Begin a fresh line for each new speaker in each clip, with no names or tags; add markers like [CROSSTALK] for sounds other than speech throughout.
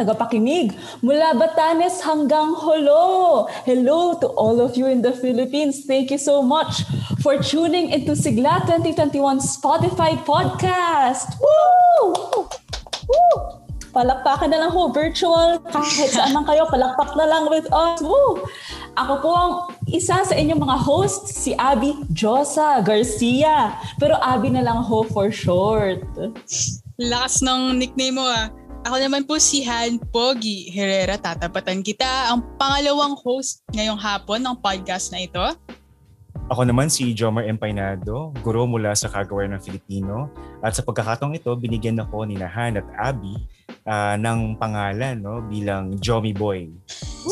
tagapakinig, mula Batanes hanggang Holo. Hello to all of you in the Philippines. Thank you so much for tuning into Sigla 2021 Spotify podcast. Woo! Woo! Palakpakan na lang ho, virtual. Kahit saan man kayo, palakpak na lang with us. Woo! Ako po ang isa sa inyong mga host, si Abby Josa Garcia. Pero Abby na lang ho for short.
Lakas ng nickname mo ah. Ako naman po si Han Pogi Herrera. Tatapatan kita ang pangalawang host ngayong hapon ng podcast na ito.
Ako naman si Jomar Empainado, guro mula sa Kagawaran ng Filipino. At sa pagkakataong ito, binigyan ako ni Nahan at Abby uh, ng pangalan no, bilang Jomy Boy.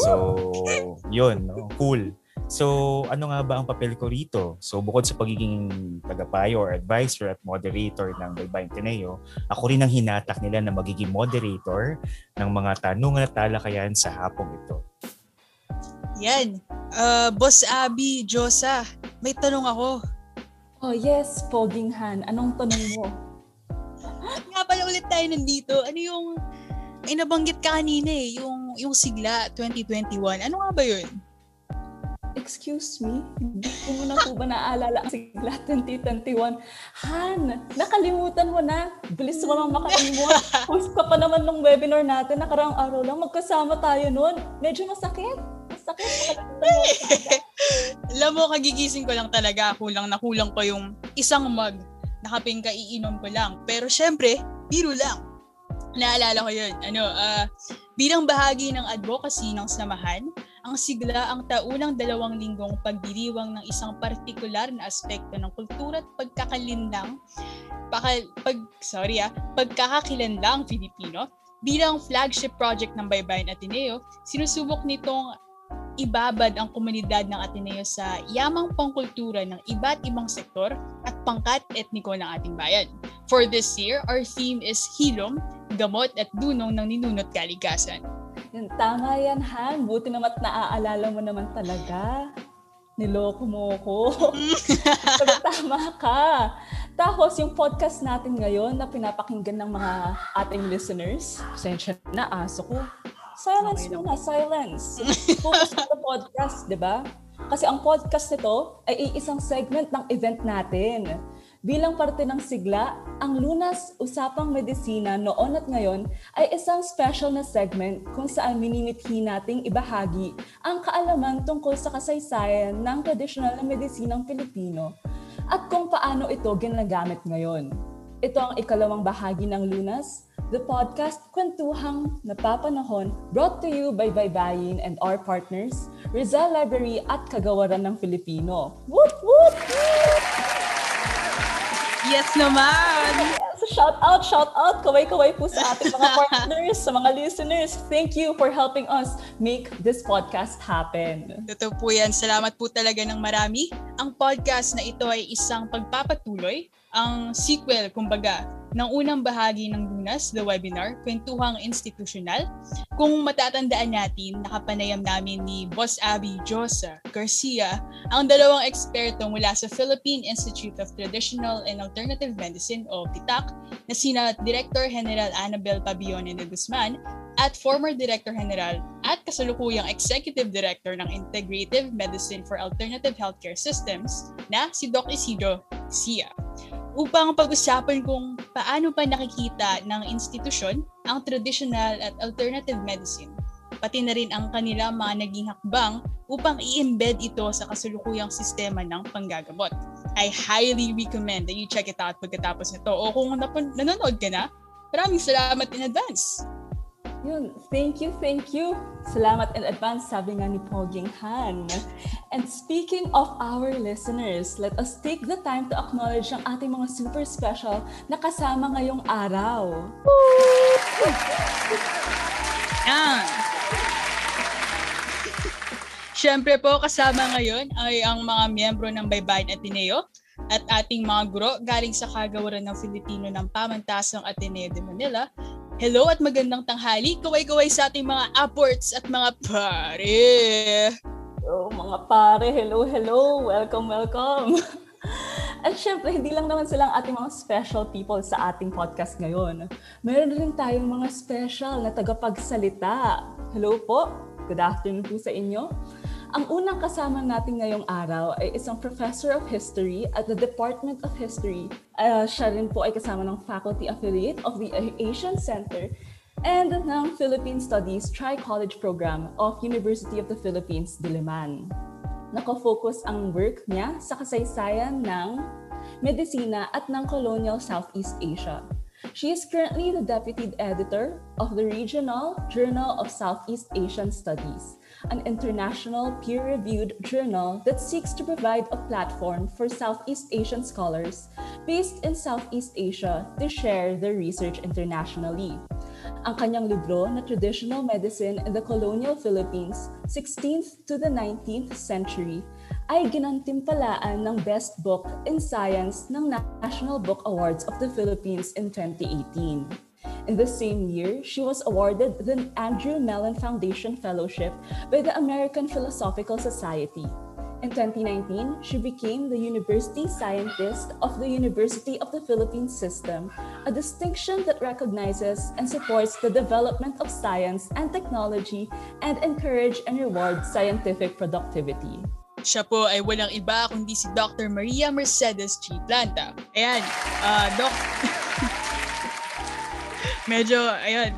So, [LAUGHS] yun, no? cool. So, ano nga ba ang papel ko rito? So, bukod sa pagiging tagapayo or advisor at moderator ng Baybayin Tineo, ako rin ang hinatak nila na magiging moderator ng mga tanungan at talakayan sa hapong ito.
Yan. Uh, Boss Abby, Josa, may tanong ako.
Oh yes, Poging Han. Anong tanong mo?
nga pala ulit tayo nandito. Ano yung, may nabanggit ka kanina eh, yung, yung sigla 2021. Ano nga ba yun?
Excuse me? Hindi ko mo na po ba naaalala ang sigla 2021? Han, nakalimutan mo na. Bilis mo lang makalimutan. Host ka pa naman ng webinar natin. Nakaraang araw lang. Magkasama tayo noon. Medyo masakit. Masakit.
Alam mo, kagigising ko lang talaga. Kulang na kulang pa yung isang mug na kaping kaiinom ko lang. Pero syempre, biro lang. Naalala ko yun. Ano, uh, bilang bahagi ng advocacy ng samahan, ang sigla ang taunang dalawang linggong pagdiriwang ng isang partikular na aspekto ng kultura at pagkakalinlang paka, pag, sorry ah, pagkakakilanlang Filipino. Bilang flagship project ng Baybayin Ateneo, sinusubok nitong ibabad ang komunidad ng Ateneo sa yamang pangkultura ng iba't ibang sektor at pangkat etniko ng ating bayan. For this year, our theme is Hilom, Gamot at Dunong ng Ninunot Kalikasan.
Yan, tama yan, Han. Buti naman naaalala mo naman talaga. Niloko mo ko. [LAUGHS] Pero tama ka. Tapos yung podcast natin ngayon na pinapakinggan ng mga ating listeners, pasensya na aso ko. Silence okay muna, silence. [LAUGHS] Focus on the podcast, di ba? Kasi ang podcast nito ay isang segment ng event natin. Bilang parte ng sigla, ang Lunas Usapang Medisina noon at ngayon ay isang special na segment kung saan minimithi nating ibahagi ang kaalaman tungkol sa kasaysayan ng traditional na medisinang Pilipino at kung paano ito ginagamit ngayon. Ito ang ikalawang bahagi ng Lunas, the podcast Kwentuhang Napapanahon brought to you by Baybayin and our partners, Rizal Library at Kagawaran ng Filipino. Woot! Woot!
Yes naman!
Yes, shout out, shout out, kaway-kaway po sa ating mga [LAUGHS] partners, sa mga listeners. Thank you for helping us make this podcast happen.
Totoo po yan. Salamat po talaga ng marami. Ang podcast na ito ay isang pagpapatuloy, ang sequel, kumbaga, ng unang bahagi ng Lunas, the webinar, Kwentuhang Institusyonal. Kung matatandaan natin, nakapanayam namin ni Boss Abby Josa Garcia, ang dalawang eksperto mula sa Philippine Institute of Traditional and Alternative Medicine o PITAC na sina Director General Annabel Pabione de Guzman at former Director General at kasalukuyang Executive Director ng Integrative Medicine for Alternative Healthcare Systems na si Doc Isidro Sia upang pag-usapan kung paano pa nakikita ng institusyon ang traditional at alternative medicine, pati na rin ang kanila mga naging hakbang upang i-embed ito sa kasulukuyang sistema ng panggagamot. I highly recommend that you check it out pagkatapos nito o kung napon- nanonood ka na, maraming salamat in advance!
Yun, thank you, thank you. Salamat in advance, sabi nga ni Poging Han. And speaking of our listeners, let us take the time to acknowledge ang ating mga super special na kasama ngayong araw.
Yan! Siyempre po, kasama ngayon ay ang mga miyembro ng Baybayin Ateneo at ating mga guro galing sa kagawaran ng Filipino ng Pamantasang Ateneo de Manila Hello at magandang tanghali, kaway-kaway sa ating mga apports at mga pare.
Oh, mga pare, hello, hello. Welcome, welcome. [LAUGHS] At syempre, hindi lang naman silang ating mga special people sa ating podcast ngayon. Meron rin tayong mga special na tagapagsalita. Hello po, good afternoon po sa inyo. Ang unang kasama natin ngayong araw ay isang professor of history at the Department of History. Uh, siya rin po ay kasama ng faculty affiliate of the Asian Center and ng Philippine Studies Tri-College Program of University of the Philippines, Diliman. Nakafocus ang work niya sa kasaysayan ng medisina at ng colonial Southeast Asia. She is currently the deputy editor of the Regional Journal of Southeast Asian Studies an international peer-reviewed journal that seeks to provide a platform for Southeast Asian scholars based in Southeast Asia to share their research internationally. Ang kanyang libro na Traditional Medicine in the Colonial Philippines, 16th to the 19th Century, ay ginantimpalaan ng Best Book in Science ng National Book Awards of the Philippines in 2018. In the same year, she was awarded the Andrew Mellon Foundation Fellowship by the American Philosophical Society. In 2019, she became the University Scientist of the University of the Philippines System, a distinction that recognizes and supports the development of science and technology and encourage and reward scientific productivity.
Siya po ay walang iba kundi si Dr. Maria Mercedes G. Planta. Ayan, uh, Doc... [LAUGHS] medyo, ayun.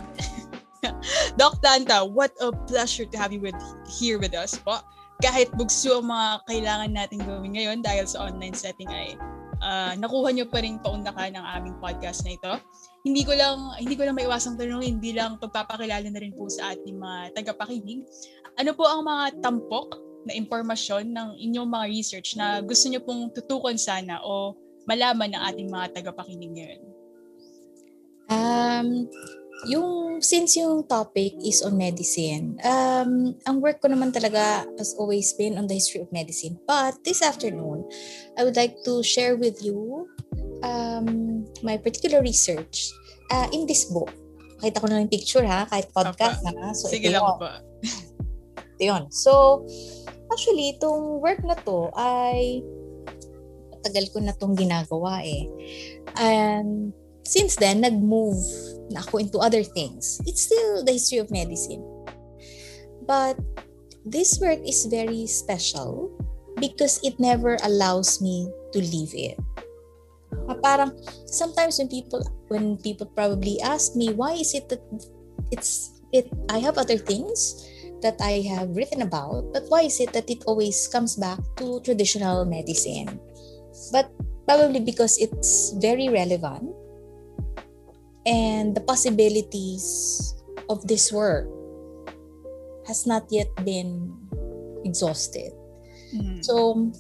[LAUGHS] Doc Tanta, what a pleasure to have you with here with us po. Kahit bugso ang mga kailangan natin gawin ngayon dahil sa online setting ay uh, nakuha nyo pa rin paundakan ng aming podcast na ito. Hindi ko lang hindi ko lang maiwasang tanongin bilang pagpapakilala na rin po sa ating mga tagapakinig. Ano po ang mga tampok na impormasyon ng inyong mga research na gusto nyo pong tutukan sana o malaman ng ating mga tagapakinig ngayon?
Um, yung since yung topic is on medicine, um, ang work ko naman talaga has always been on the history of medicine. But this afternoon, I would like to share with you um, my particular research uh, in this book. Kita ko na yung picture ha, kahit podcast
Apa.
na.
So, Sige lang po. [LAUGHS]
ito yun. So, actually, itong work na to ay tagal ko na tong ginagawa eh. And since then, nag-move na ako into other things. It's still the history of medicine. But this work is very special because it never allows me to leave it. Uh, parang sometimes when people when people probably ask me why is it that it's it I have other things that I have written about but why is it that it always comes back to traditional medicine but probably because it's very relevant and the possibilities of this work has not yet been exhausted. Mm-hmm. So,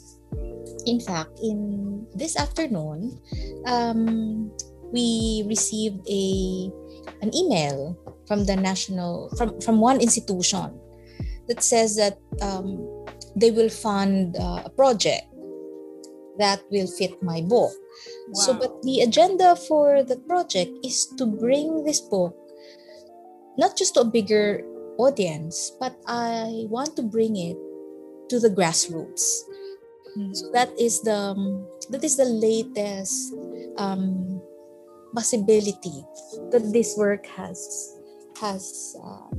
in fact, in this afternoon, um, we received a an email from the national from from one institution that says that um, they will fund uh, a project that will fit my book. Wow. So, but the agenda for the project is to bring this book not just to a bigger audience, but I want to bring it to the grassroots. Mm-hmm. So that is the that is the latest um, possibility that this work has has um,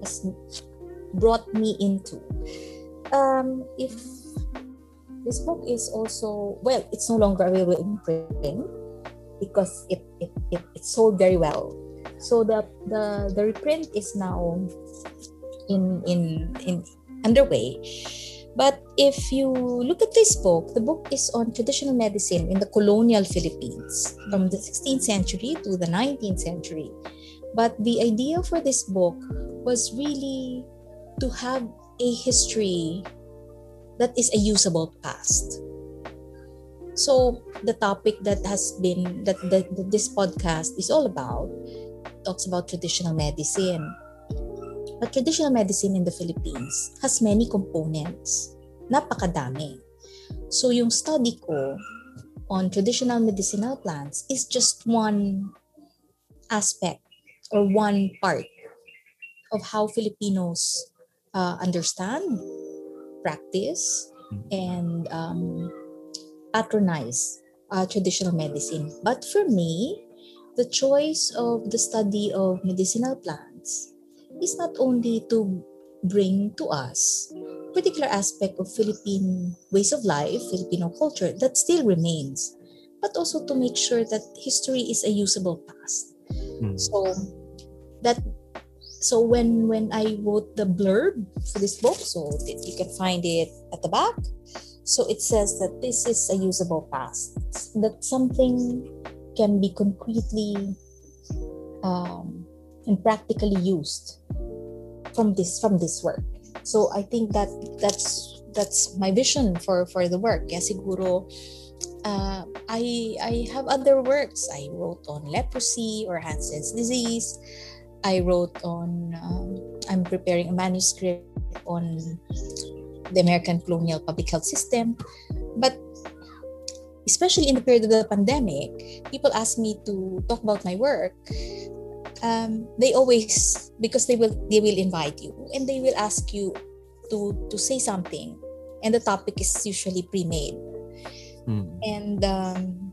has brought me into. Um, if this book is also well it's no longer available in print because it, it, it, it sold very well. So the the the reprint is now in in in underway. But if you look at this book the book is on traditional medicine in the colonial philippines from the 16th century to the 19th century. But the idea for this book was really to have a history that is a usable past. So the topic that has been that, that, that this podcast is all about talks about traditional medicine. But traditional medicine in the Philippines has many components. Napakadami. So yung study ko on traditional medicinal plants is just one aspect or one part of how Filipinos uh, understand, practice, and um, patronize uh, traditional medicine. But for me, the choice of the study of medicinal plants is not only to bring to us particular aspect of Philippine ways of life, Filipino culture that still remains, but also to make sure that history is a usable past. Mm. So that so when when I wrote the blurb for this book, so you can find it at the back. So it says that this is a usable past. That something can be concretely um, and practically used from this from this work. So I think that that's that's my vision for for the work. Yeah, siguro uh, I I have other works. I wrote on leprosy or Hansen's disease. I wrote on. Um, I'm preparing a manuscript on the American colonial public health system, but especially in the period of the pandemic, people ask me to talk about my work. Um, they always because they will they will invite you and they will ask you to to say something, and the topic is usually pre-made. Mm. And um,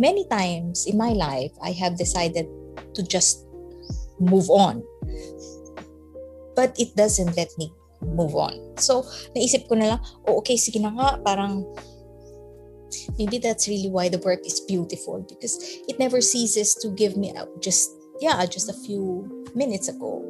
many times in my life, I have decided to just move on, but it doesn't let me move on. So, naisip ko na lang, oh, okay, sige na nga, parang maybe that's really why the work is beautiful because it never ceases to give me just yeah just a few minutes ago.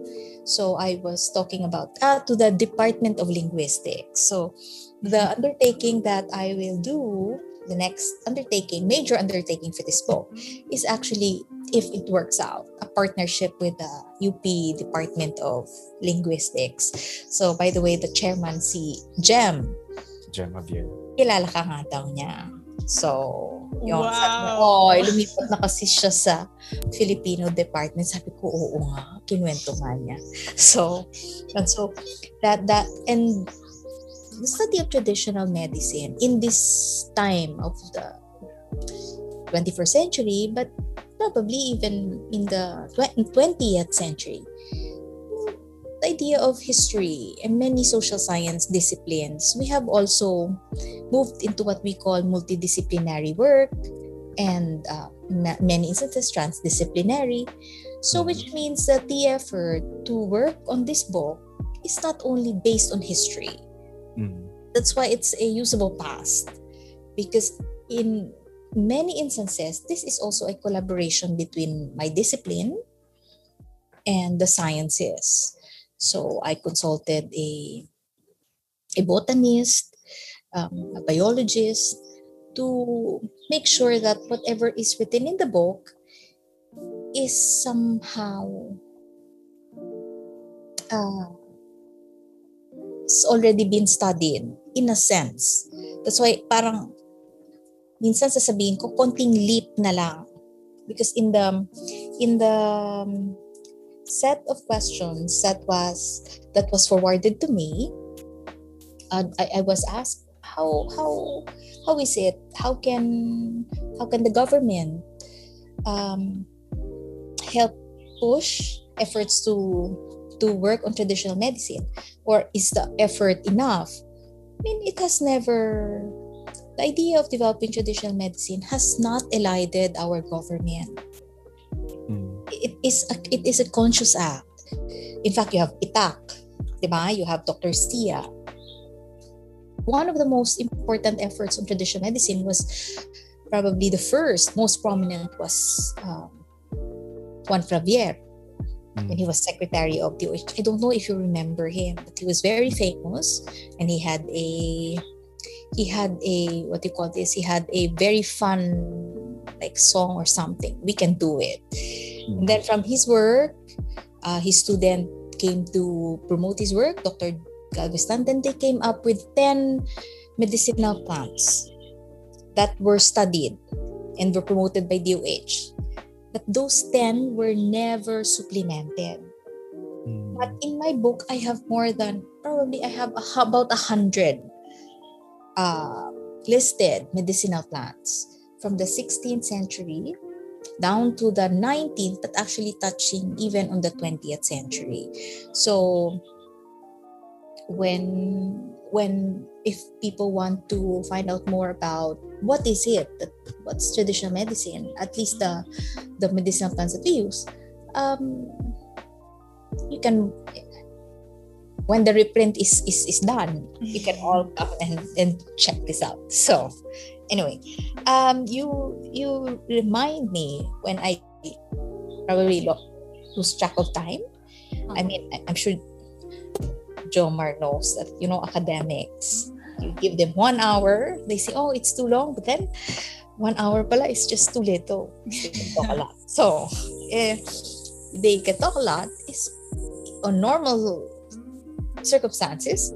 So i was talking about uh, to the department of linguistics. So the undertaking that i will do the next undertaking major undertaking for this book is actually if it works out a partnership with the UP Department of Linguistics so by the way the chairman si Jem
Jem Javier
kilala ka nga daw niya. So, yung wow. sabi ko, oh, lumipat na kasi siya sa Filipino department. Sabi ko, oo nga, kinwento nga niya. So, and so, that, that, and the study of traditional medicine in this time of the 21st century, but probably even in the 20th century, the idea of history and many social science disciplines, we have also moved into what we call multidisciplinary work and uh, many instances transdisciplinary. So, which means that the effort to work on this book is not only based on history. Mm. That's why it's a usable past. Because in many instances, this is also a collaboration between my discipline and the sciences. So I consulted a, a botanist, um, a biologist, to make sure that whatever is written in the book is somehow uh, it's already been studied in a sense. That's why parang minsan sasabihin ko konting leap na lang because in the in the um, set of questions that was that was forwarded to me uh, I, I was asked how how how is it how can how can the government um, help push efforts to to work on traditional medicine or is the effort enough i mean it has never the idea of developing traditional medicine has not elided our government it is a, it is a conscious act. In fact, you have Itak, diba? You have Dr. Stia. One of the most important efforts on traditional medicine was probably the first, most prominent was um, Juan Fravier when he mm. was secretary of the OH. I don't know if you remember him, but he was very famous and he had a he had a what do you call this? He had a very fun like song or something. We can do it. And then from his work, uh, his student came to promote his work, Dr. Galveston. Then they came up with 10 medicinal plants that were studied and were promoted by DOH. But those 10 were never supplemented. Mm. But in my book, I have more than, probably I have a, about a hundred uh, listed medicinal plants from the 16th century down to the 19th, but actually touching even on the 20th century. So when when if people want to find out more about what is it what's traditional medicine at least the the medicinal plants that we use um you can when the reprint is is, is done you can [LAUGHS] all come and, and check this out. So anyway um you you remind me when i probably lose track of time. I mean i'm sure Jomar knows that, you know, academics, you give them one hour, they say, oh, it's too long. But then one hour pala is just too little. They can talk a lot. [LAUGHS] So, if they can talk a lot, is on normal circumstances,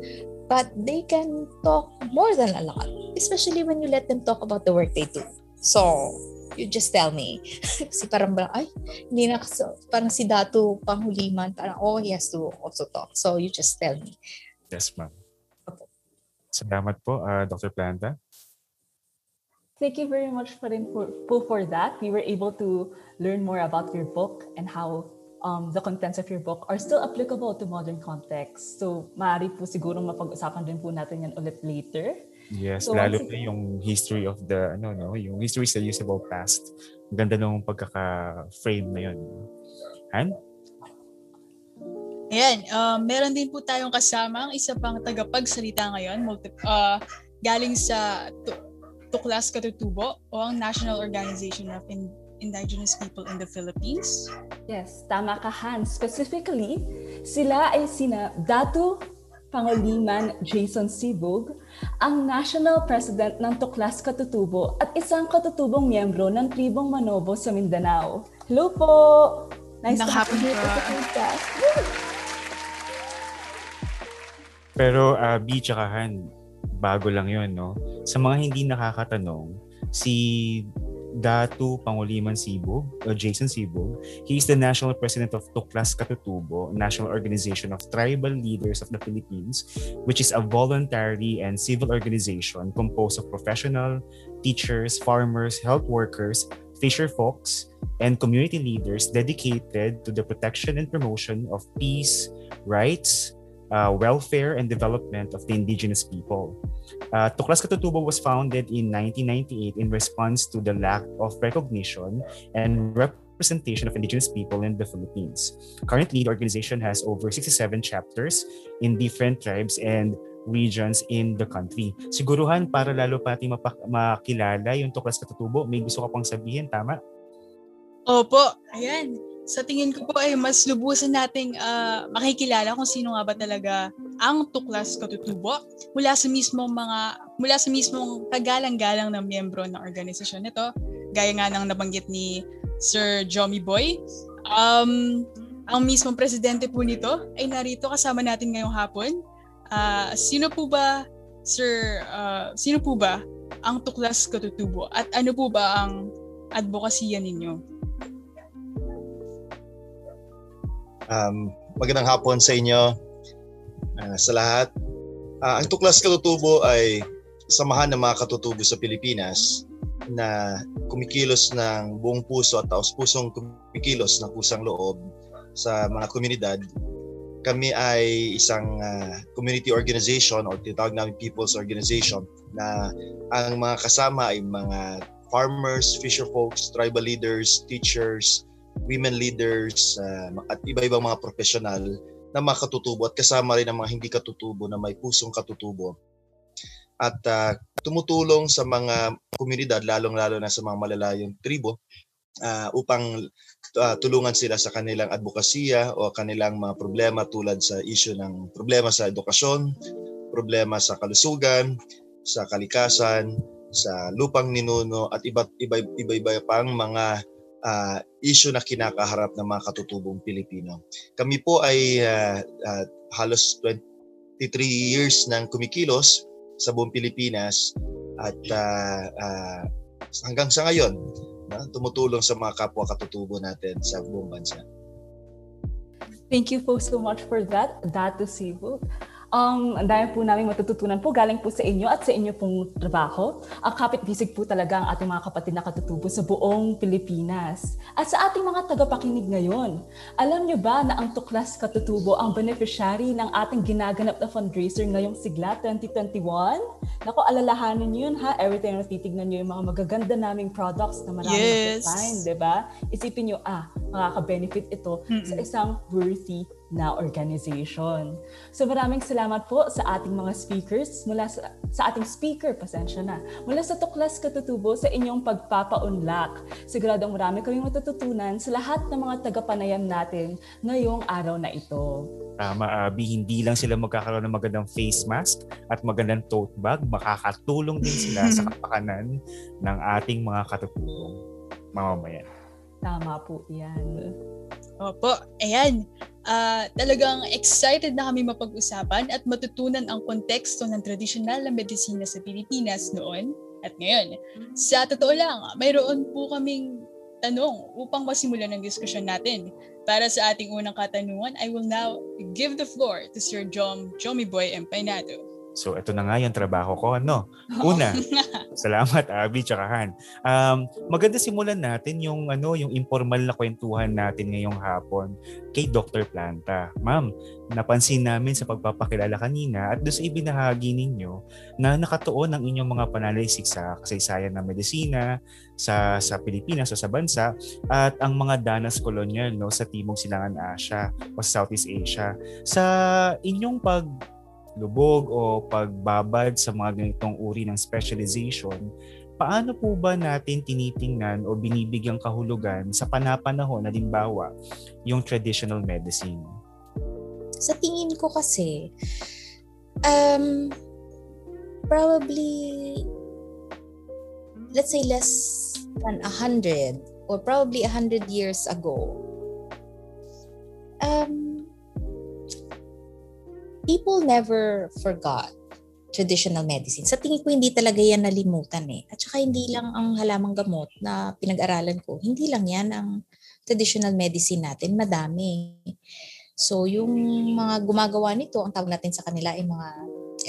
but they can talk more than a lot, especially when you let them talk about the work they do. So, you just tell me. [LAUGHS] Kasi parang, ay, hindi na kasi, parang si Datu panghuliman, parang, oh, he has to also talk. So, you just tell me.
Yes, ma'am. Okay. Salamat po, uh, Dr. Planta.
Thank you very much for, for, for that. We were able to learn more about your book and how um, the contents of your book are still applicable to modern context. So, maaari po siguro mapag-usapan din po natin yan ulit later.
Yes, so, lalo na yung history of the, ano, no, yung history sa usable past. Ang ganda nung pagkaka-frame na yun. Han?
Ayan, uh, meron din po tayong kasama ang isa pang tagapagsalita ngayon, multi, uh, galing sa Tuklas Katutubo o ang National Organization of In- Indigenous People in the Philippines.
Yes, tama ka Han. Specifically, sila ay sina Datu Panguliman Jason Sibug, ang National President ng Tuklas Katutubo at isang katutubong miyembro ng Tribong Manobo sa Mindanao. Hello po!
Nice to have you sa
podcast.
Pero uh, B tsaka Han, bago lang yon no? Sa mga hindi nakakatanong, si Datu Panguliman Sibog, uh, Jason Sibog. He is the national president of Tuklas Katutubo, National Organization of Tribal Leaders of the Philippines, which is a voluntary and civil organization composed of professional, teachers, farmers, health workers, fisher folks, and community leaders dedicated to the protection and promotion of peace, rights, uh, welfare, and development of the indigenous people. Uh, Tuklas Katutubo was founded in 1998 in response to the lack of recognition and representation of indigenous people in the Philippines. Currently, the organization has over 67 chapters in different tribes and regions in the country. Siguruhan para lalo pati mapak- makilala yung Tuklas Katutubo, may gusto ka pang sabihin, tama?
Opo, ayan sa tingin ko po ay mas lubusan nating uh, makikilala kung sino nga ba talaga ang tuklas katutubo mula sa mismong mga mula sa mismong kagalang-galang na miyembro ng organisasyon nito gaya nga ng nabanggit ni Sir Jomy Boy. Um, ang mismong presidente po nito ay narito kasama natin ngayong hapon. Uh, sino po ba Sir uh, sino po ba ang tuklas katutubo? At ano po ba ang advokasya ninyo
Um, magandang hapon sa inyo uh, sa lahat. Uh, ang Tuklas Katutubo ay samahan ng mga katutubo sa Pilipinas na kumikilos ng buong puso at taos-pusong kumikilos ng pusang loob sa mga komunidad. Kami ay isang uh, community organization o tinatawag namin people's organization na ang mga kasama ay mga farmers, fisher folks, tribal leaders, teachers, women leaders uh, at iba-ibang mga profesional na mga katutubo at kasama rin ang mga hindi katutubo na may pusong katutubo. At uh, tumutulong sa mga komunidad, lalong-lalo na sa mga malalayong tribo, uh, upang uh, tulungan sila sa kanilang advokasya o kanilang mga problema tulad sa issue ng problema sa edukasyon, problema sa kalusugan, sa kalikasan, sa lupang ninuno at iba't iba iba-iba pang mga uh, issue na kinakaharap ng mga katutubong Pilipino. Kami po ay uh, uh, halos 23 years nang kumikilos sa buong Pilipinas at uh, uh, hanggang sa ngayon uh, tumutulong sa mga kapwa katutubo natin sa buong bansa.
Thank you po so much for that, Datu Sibu. Um, ang dami po namin matututunan po galing po sa inyo at sa inyo pong trabaho. Ang kapit-bisig po talaga ang ating mga kapatid na katutubo sa buong Pilipinas. At sa ating mga tagapakinig ngayon, alam nyo ba na ang Tuklas Katutubo ang beneficiary ng ating ginaganap na fundraiser ngayong sigla 2021? Nako, alalahanin nyo yun ha. Every time na titignan nyo yung mga magaganda naming products na marami
Yes.
design, di ba? Isipin nyo, ah, makaka-benefit ito
Mm-mm.
sa isang worthy na organization. So maraming salamat po sa ating mga speakers, mula sa, sa ating speaker, pasensya na, mula sa Tuklas Katutubo sa inyong pagpapaunlak. Siguradong marami kaming matututunan sa lahat ng mga tagapanayam natin ngayong araw na ito.
Tama, Abby, hindi lang sila magkakaroon ng magandang face mask at magandang tote bag, makakatulong din sila sa [LAUGHS] kapakanan ng ating mga katutubong mamamayan.
Tama po yan.
Opo, ayan. Ah, talagang excited na kami mapag-usapan at matutunan ang konteksto ng tradisyonal na medisina sa Pilipinas noon at ngayon. Sa totoo lang, mayroon po kaming tanong upang masimulan ang diskusyon natin. Para sa ating unang katanungan, I will now give the floor to Sir Jom, Jomy Boy Empanado.
So ito na nga yung trabaho ko. Ano? Una, [LAUGHS] salamat Abby tsaka Han. Um, maganda simulan natin yung ano yung informal na kwentuhan natin ngayong hapon kay Dr. Planta. Ma'am, napansin namin sa pagpapakilala kanina at doon sa ibinahagi ninyo na nakatuon ang inyong mga panalaysik sa kasaysayan ng medisina sa sa Pilipinas o sa bansa at ang mga danas kolonyal no sa Timog Silangan Asya o Southeast Asia. Sa inyong pag lubog o pagbabad sa mga ganitong uri ng specialization, paano po ba natin tinitingnan o binibigyang kahulugan sa panapanahon, halimbawa, yung traditional medicine?
Sa tingin ko kasi, um, probably, let's say less than a hundred or probably a hundred years ago, um, people never forgot traditional medicine. Sa tingin ko, hindi talaga yan nalimutan eh. At saka hindi lang ang halamang gamot na pinag-aralan ko. Hindi lang yan ang traditional medicine natin. Madami. So, yung mga gumagawa nito, ang tawag natin sa kanila ay mga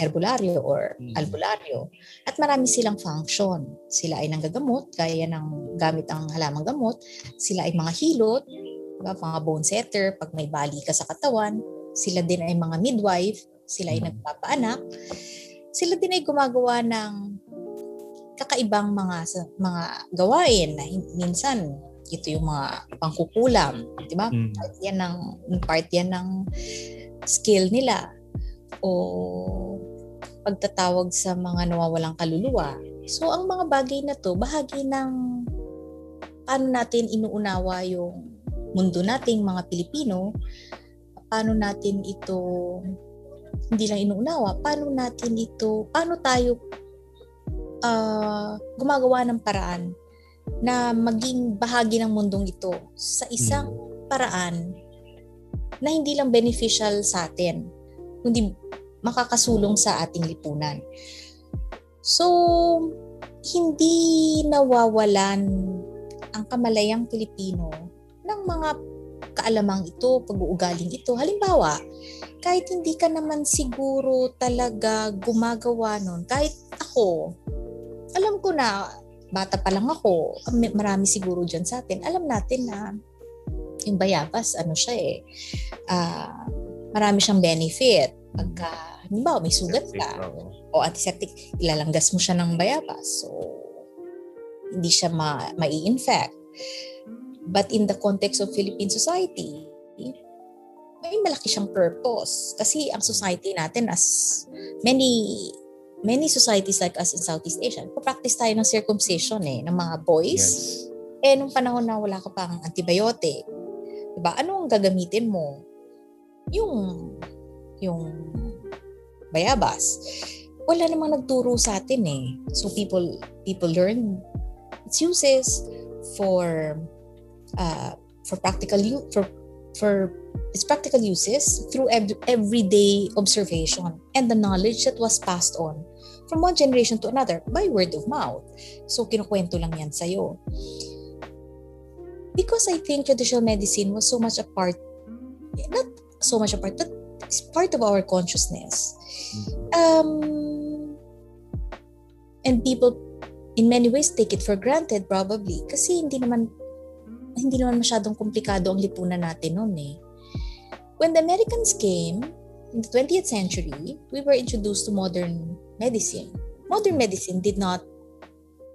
herbularyo or
Mm.
albularyo. At marami silang function. Sila ay nanggagamot, gaya ng gamit ang halamang gamot. Sila ay mga hilot, diba? mga bone setter, pag may bali ka sa katawan. Sila din ay mga midwife, sila ay
Mm.
nagpapaanak. Sila din ay gumagawa ng kakaibang mga mga gawain na minsan ito yung mga pangkukulam, di ba?
Mm.
Part yan ng part yan ng skill nila o pagtatawag sa mga nawawalang kaluluwa. So ang mga bagay na to bahagi ng paano natin inuunawa yung mundo nating mga Pilipino, paano natin ito hindi lang inuunawa, paano natin ito, paano tayo ah, gumagawa ng paraan na maging bahagi ng mundong ito sa isang paraan na hindi lang beneficial sa atin, kundi makakasulong sa ating lipunan. So, hindi nawawalan ang kamalayang Pilipino ng mga kaalamang ito, pag-uugaling ito. Halimbawa, kahit hindi ka naman siguro talaga gumagawa nun, kahit ako, alam ko na, bata pa lang ako, marami siguro dyan sa atin, alam natin na yung bayabas, ano siya eh, ah, marami siyang benefit. Pagka, halimbawa, may sugat ka, o antiseptic, ilalanggas mo siya ng bayabas. So, hindi siya ma- mai-infect. But in the context of Philippine society, may malaki siyang purpose. Kasi ang society natin as many many societies like us in Southeast Asia, practice tayo ng circumcision eh, ng mga boys.
Yes.
Eh, nung panahon na wala ka pang antibiotic, diba, ano ang gagamitin mo? Yung, yung bayabas. Wala namang nagturo sa atin eh. So people, people learn its uses for, uh, for practical use, for, for its practical uses through ev- everyday observation and the knowledge that was passed on from one generation to another by word of mouth. So, kinukwento lang yan sa'yo. Because I think traditional medicine was so much a part, not so much a part, but It's part of our consciousness. Um, and people in many ways take it for granted probably kasi hindi naman hindi naman masyadong komplikado ang lipunan natin noon eh. When the Americans came in the 20th century, we were introduced to modern medicine. Modern medicine did not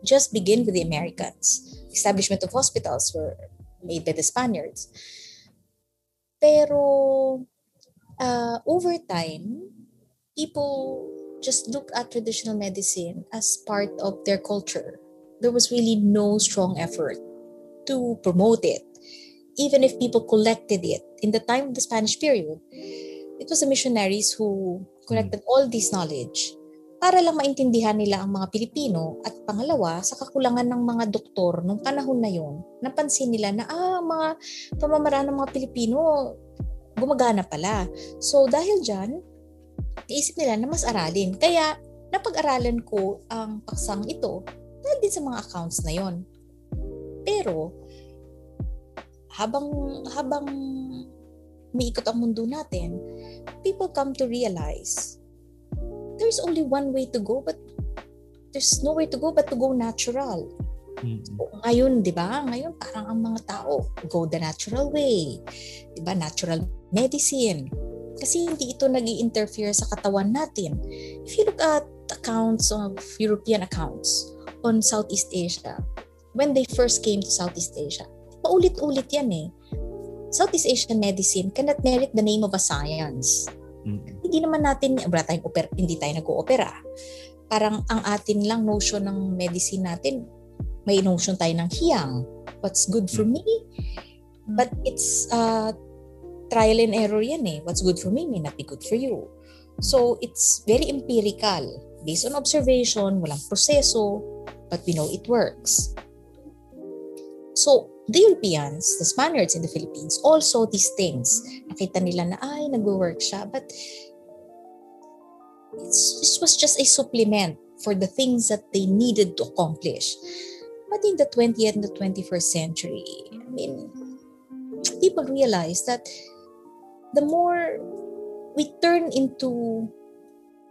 just begin with the Americans. Establishment of hospitals were made by the Spaniards. Pero uh, over time, people just look at traditional medicine as part of their culture. There was really no strong effort to promote it. Even if people collected it. In the time of the Spanish period, it was the missionaries who collected all this knowledge para lang maintindihan nila ang mga Pilipino at pangalawa sa kakulangan ng mga doktor nung panahon na yon napansin nila na ah mga pamamaraan ng mga Pilipino gumagana pala. So dahil diyan naisip nila na mas aralin. Kaya napag-aralan ko ang paksang ito dahil din sa mga accounts na yon pero habang habang umiikot ang mundo natin, people come to realize there's only one way to go but there's no way to go but to go natural.
Mm-hmm.
Ngayon, 'di ba? Ngayon parang ang mga tao go the natural way. 'Di ba? Natural medicine. Kasi hindi ito nag interfere sa katawan natin. If you look at accounts of European accounts on Southeast Asia, when they first came to Southeast Asia, paulit-ulit yan eh. Southeast Asian medicine cannot merit the name of a science.
Mm-hmm.
Hindi naman natin, wala tayong opera, hindi tayo nag-oopera. Parang ang atin lang notion ng medicine natin, may notion tayo ng hiyang. What's good for me? But it's uh, trial and error yan eh. What's good for me may not be good for you. So it's very empirical. Based on observation, walang proseso, but we know it works. So, the Europeans, the Spaniards in the Philippines, all saw these things. Nakita nila na, ay, nag-work siya. But it's, it was just a supplement for the things that they needed to accomplish. But in the 20th and the 21st century, I mean, people realized that the more we turn into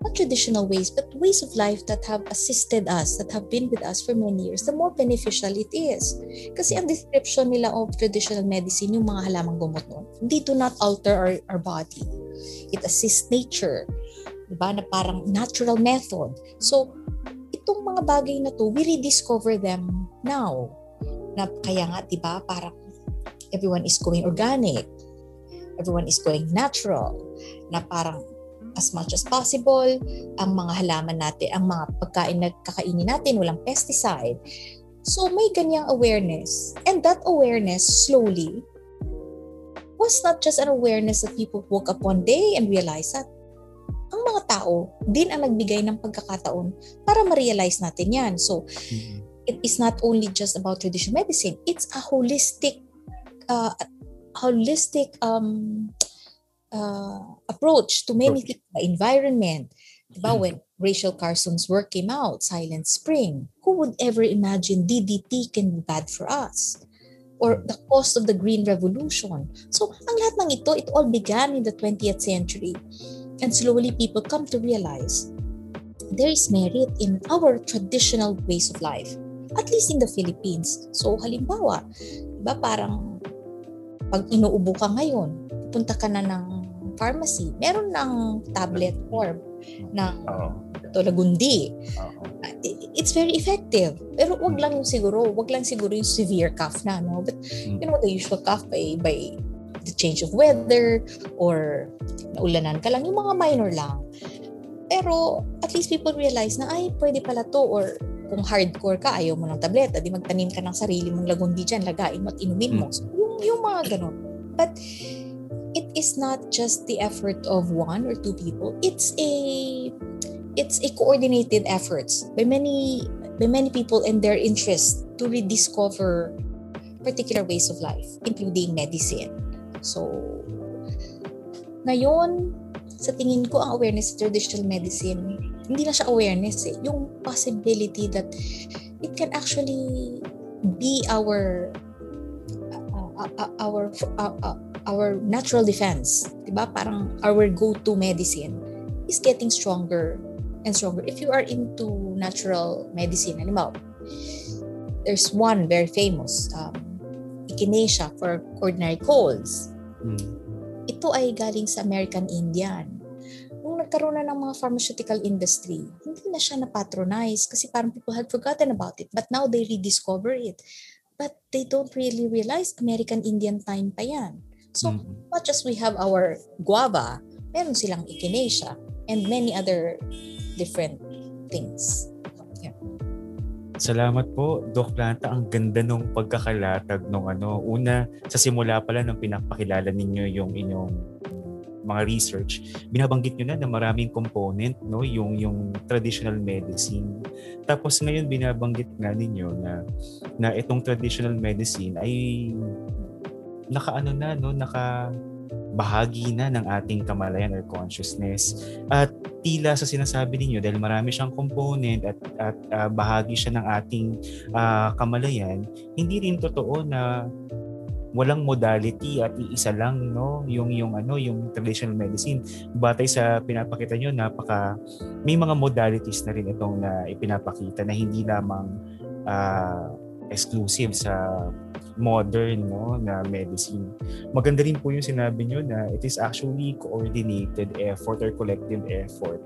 not traditional ways, but ways of life that have assisted us, that have been with us for many years, the more beneficial it is. Kasi ang description nila of traditional medicine, yung mga halamang gamot noon, they do not alter our, our body. It assists nature. Diba? Na parang natural method. So, itong mga bagay na to, we rediscover them now. Na kaya nga, diba, parang everyone is going organic. Everyone is going natural. Na parang as much as possible, ang mga halaman natin, ang mga pagkain na kakainin natin, walang pesticide. So may ganyang awareness. And that awareness slowly was not just an awareness that people woke up one day and realized that ang mga tao din ang nagbigay ng pagkakataon para ma-realize natin yan. So,
Mm-hmm.
it is not only just about traditional medicine. It's a holistic, uh, holistic um, uh, approach to many things, the environment. Diba, when Rachel Carson's work came out, Silent Spring, who would ever imagine DDT can be bad for us? Or the cost of the Green Revolution. So, ang lahat ng ito, it all began in the 20th century. And slowly people come to realize there is merit in our traditional ways of life. At least in the Philippines. So, halimbawa, diba parang pag inuubo ka ngayon, punta ka na ng pharmacy, meron ng tablet form ng.
Oo.
It's very effective. Pero wag lang yung siguro, wag lang siguro yung severe cough na, no? But you know, the usual cough by, by the change of weather or naulanan ka lang, yung mga minor lang. Pero at least people realize na, ay, pwede pala to or kung hardcore ka, ayaw mo ng tableta, di magtanim ka ng sarili mong lagundi dyan, lagain mo at inumin mo. So, yung, yung mga ganun. But it is not just the effort of one or two people. It's a it's a coordinated efforts by many by many people and their interest to rediscover particular ways of life, including medicine. So, ngayon, sa tingin ko, ang awareness sa traditional medicine, hindi na siya awareness eh. Yung possibility that it can actually be our uh, uh, uh, our uh, uh, our natural defense, 'di ba? Parang our go-to medicine is getting stronger and stronger. If you are into natural medicine, halimbawa, there's one very famous um, echinacea for ordinary colds.
Mm.
Ito ay galing sa American Indian. Nung nagkaroon na ng mga pharmaceutical industry, hindi na siya na-patronize kasi parang people had forgotten about it. But now they rediscover it. But they don't really realize American Indian time pa yan. So,
Mm.
much as we have our guava, meron silang echinacea and many other different things.
Salamat po, Doc Planta. Ang ganda nung pagkakalatag nung ano. Una, sa simula pala nung pinapakilala ninyo yung inyong mga research, binabanggit nyo na na maraming component, no? yung, yung traditional medicine. Tapos ngayon binabanggit nga ninyo na, na itong traditional medicine ay nakaano na, no? naka bahagi na ng ating kamalayan or consciousness. At tila sa sinasabi ninyo dahil marami siyang component at at ah, bahagi siya ng ating ah, kamalayan, hindi rin totoo na walang modality at iisa lang no yung yung ano yung traditional medicine batay sa pinapakita nyo napaka may mga modalities na rin itong na ipinapakita na hindi lamang ah, exclusive sa modern no na medicine maganda rin po yung sinabi nyo na it is actually coordinated effort or collective effort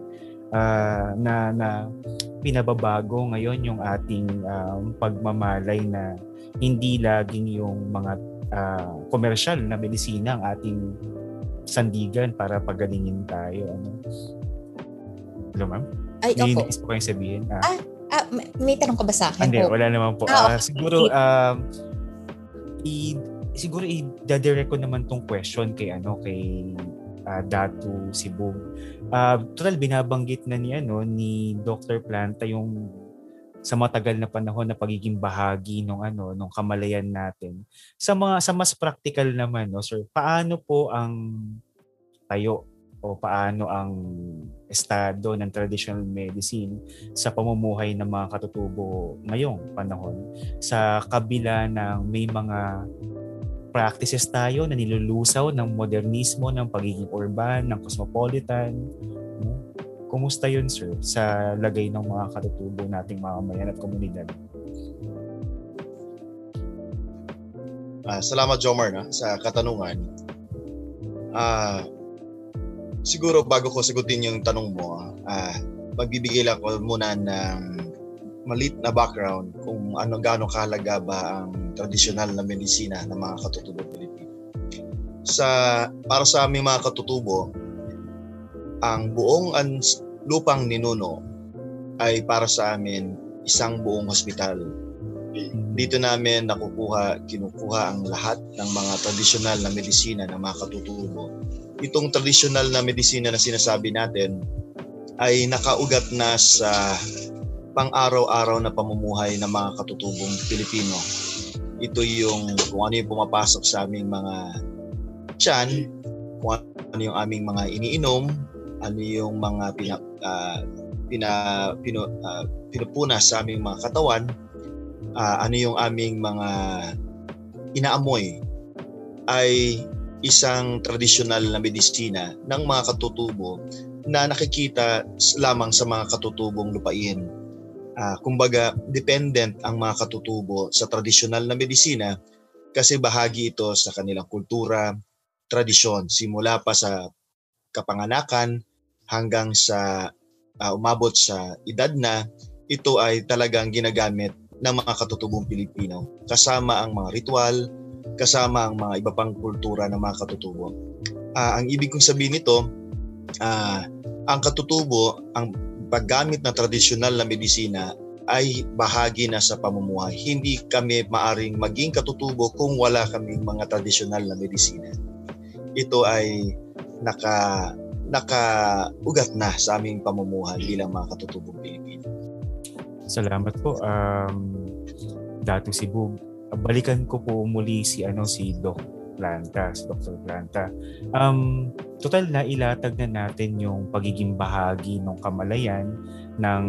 ah, na na pinababago ngayon yung ating um, pagmamalay na hindi laging yung mga ah, komersyal na medisina ang ating sandigan para pagalingin tayo ano Hello, ma'am?
Ay,
May
opo.
nais po kayong sabihin? Ah,
Ah, may, may tanong ka ba sa akin?
hindi, wala naman po.
Ah,
Ah, siguro, um, i, siguro i-direct ko naman tong question kay ano kay ah, Datu Sibug. Ah, total binabanggit na ni ano ni Dr. Planta yung sa matagal na panahon na pagiging bahagi ng ano nung kamalayan natin. Sa mga sa mas practical naman no sir, paano po ang tayo o paano ang estado ng traditional medicine sa pamumuhay ng mga katutubo ngayong panahon sa kabila ng may mga practices tayo na nilulusaw ng modernismo, ng pagiging urban, ng cosmopolitan. Kumusta yun, sir, sa lagay ng mga katutubo nating mga mayan at komunidad?
Ah, salamat Jomar na sa katanungan. Ah, siguro bago ko sagutin yung tanong mo, ah, magbibigay lang ako muna ng malit na background kung ano gaano kahalaga ba ang tradisyonal na medisina ng mga katutubo Pilipino. Sa para sa aming mga katutubo, ang buong ans- lupang ninuno ay para sa amin isang buong hospital dito namin nakukuha, kinukuha ang lahat ng mga tradisyonal na medisina ng mga katutubo. Itong tradisyonal na medisina na sinasabi natin ay nakaugat na sa pang-araw-araw na pamumuhay ng mga katutubong Pilipino. Ito yung kung ano yung pumapasok sa aming mga tiyan, kung ano yung aming mga iniinom, ano yung mga pina, ah, pina, pinu, ah, pinupunas sa aming mga katawan, ah, ano yung aming mga inaamoy ay isang tradisyonal na medisina ng mga katutubo na nakikita lamang sa mga katutubong lupain. Ah, kumbaga, dependent ang mga katutubo sa tradisyonal na medisina kasi bahagi ito sa kanilang kultura, tradisyon, simula pa sa kapanganakan hanggang sa ah, umabot sa edad na, ito ay talagang ginagamit ng mga katutubong Pilipino kasama ang mga ritual, kasama ang mga iba pang kultura ng mga katutubo. Ah, ang ibig kong sabihin nito, ah, ang katutubo, ang paggamit ng tradisyonal na medisina ay bahagi na sa pamumuhay. Hindi kami maaring maging katutubo kung wala kaming mga tradisyonal na medisina. Ito ay naka nakaugat na sa aming pamumuhay bilang mga katutubong Pilipino.
Salamat po. Um, Datu Sibug. Balikan ko po muli si ano si Doc Planta, si Dr. Planta. Um, total na ilatag na natin yung pagiging bahagi ng kamalayan ng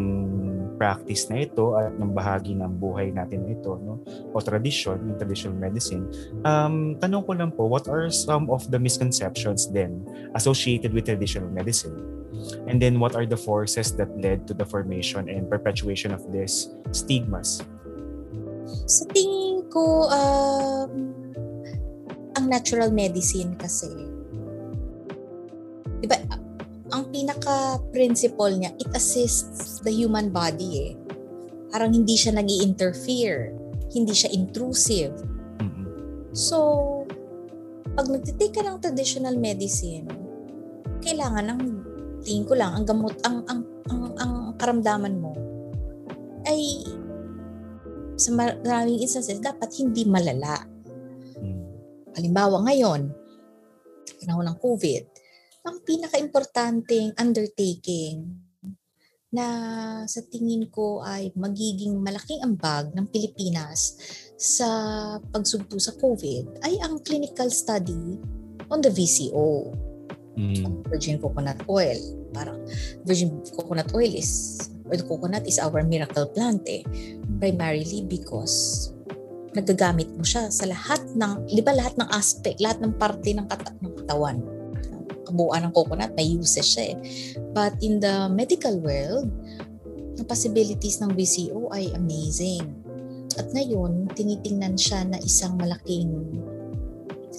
practice na ito at ng bahagi ng buhay natin na ito no? O tradition yung traditional medicine. Um tanong ko lang po what are some of the misconceptions then associated with traditional medicine? And then what are the forces that led to the formation and perpetuation of these stigmas?
Sa tingin ko, um, ang natural medicine kasi, di ba, ang pinaka-principle niya, it assists the human body eh. Parang hindi siya nag interfere hindi siya intrusive.
Mm-mm.
So, pag nagtitake ka ng traditional medicine, kailangan ng tingin ko lang ang gamot ang ang ang, ang karamdaman mo ay sa maraming instances dapat hindi malala.
Mm.
Halimbawa ngayon, panahon ng COVID, ang pinaka-importanting undertaking na sa tingin ko ay magiging malaking ambag ng Pilipinas sa pagsugpo sa COVID ay ang clinical study on the VCO,
Mm.
virgin coconut oil. Parang virgin coconut oil is, or the coconut is our miracle plant eh. Primarily because nagagamit mo siya sa lahat ng, di ba lahat ng aspect, lahat ng parte ng, kata- ng katawan. Kabuuan ng coconut, may uses siya eh. But in the medical world, ang possibilities ng VCO ay amazing. At ngayon, tinitingnan siya na isang malaking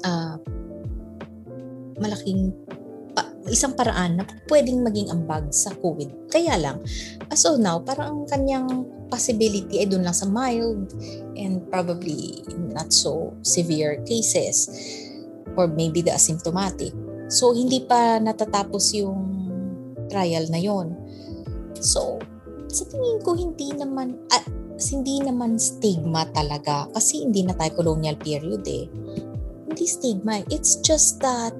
ah, malaking pa- isang paraan na pwedeng maging ambag sa COVID. Kaya lang, as of now, parang ang kanyang possibility ay doon lang sa mild and probably not so severe cases or maybe the asymptomatic. So, hindi pa natatapos yung trial na yon. So, sa tingin ko, hindi naman, ah, hindi naman stigma talaga kasi hindi na tayo colonial period eh. Hindi stigma. It's just that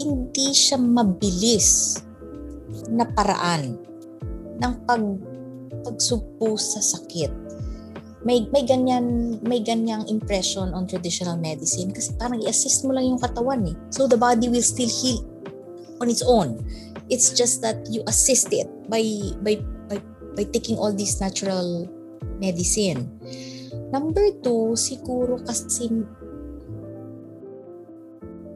hindi siya mabilis na paraan ng pag pagsugpo sa sakit. May may ganyan may ganyang impression on traditional medicine kasi parang i-assist mo lang yung katawan eh. So the body will still heal on its own. It's just that you assist it by by by, by taking all these natural medicine. Number two, siguro kasi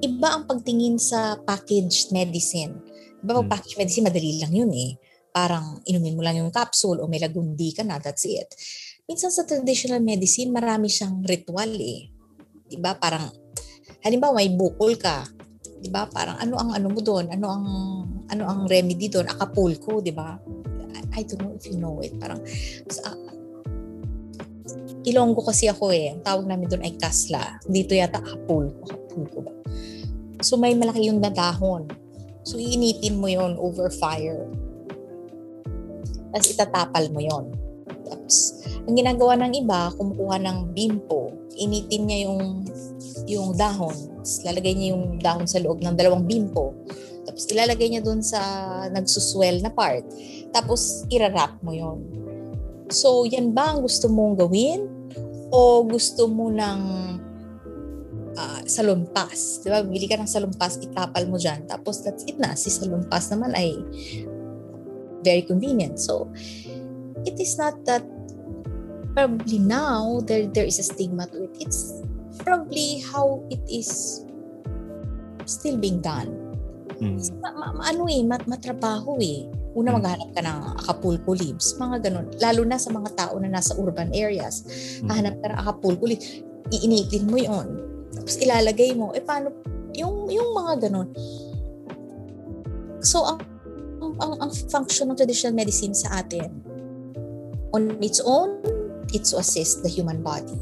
iba ang pagtingin sa packaged medicine. Iba pag
Hmm.
packaged medicine, madali lang yun eh. Parang inumin mo lang yung capsule o may lagundi ka na, that's it. Minsan sa traditional medicine, marami siyang ritual eh. Diba? Parang, halimbawa may bukol ka. Diba? Parang ano ang ano mo doon? Ano ang ano ang remedy doon? Acapulco, diba? I, I don't know if you know it. Parang, sa, Ilonggo kasi ako eh. Ang tawag namin doon ay kasla. Dito yata Acapulco. Acapulco ba? So may malaki yung nadahon. So iinitin mo yon over fire. Tapos itatapal mo yon. Tapos ang ginagawa ng iba, kumukuha ng bimpo, initin niya yung yung dahon. Tapos lalagay niya yung dahon sa loob ng dalawang bimpo. Tapos ilalagay niya doon sa nagsuswell na part. Tapos irarap mo yon. So yan ba ang gusto mong gawin? O gusto mo ng ah, salumpas. Di ba? Bili ka ng salumpas, itapal mo dyan. Tapos that's it na. Si salumpas naman ay very convenient. So, it is not that probably now there there is a stigma to it. It's probably how it is still being done.
Mm.
Ma, ma, ma- ano eh, mat, matrabaho eh. Una
Mm.
maghanap ka ng Acapulco leaves, mga ganun. Lalo na sa mga tao na nasa urban areas.
Mm.
Hahanap ka ng Acapulco leaves, iinitin mo yon Tapos ilalagay mo. Eh paano, yung, yung mga ganun. So, ang, ang, ang, ang function ng traditional medicine sa atin, on its own, it's to assist the human body.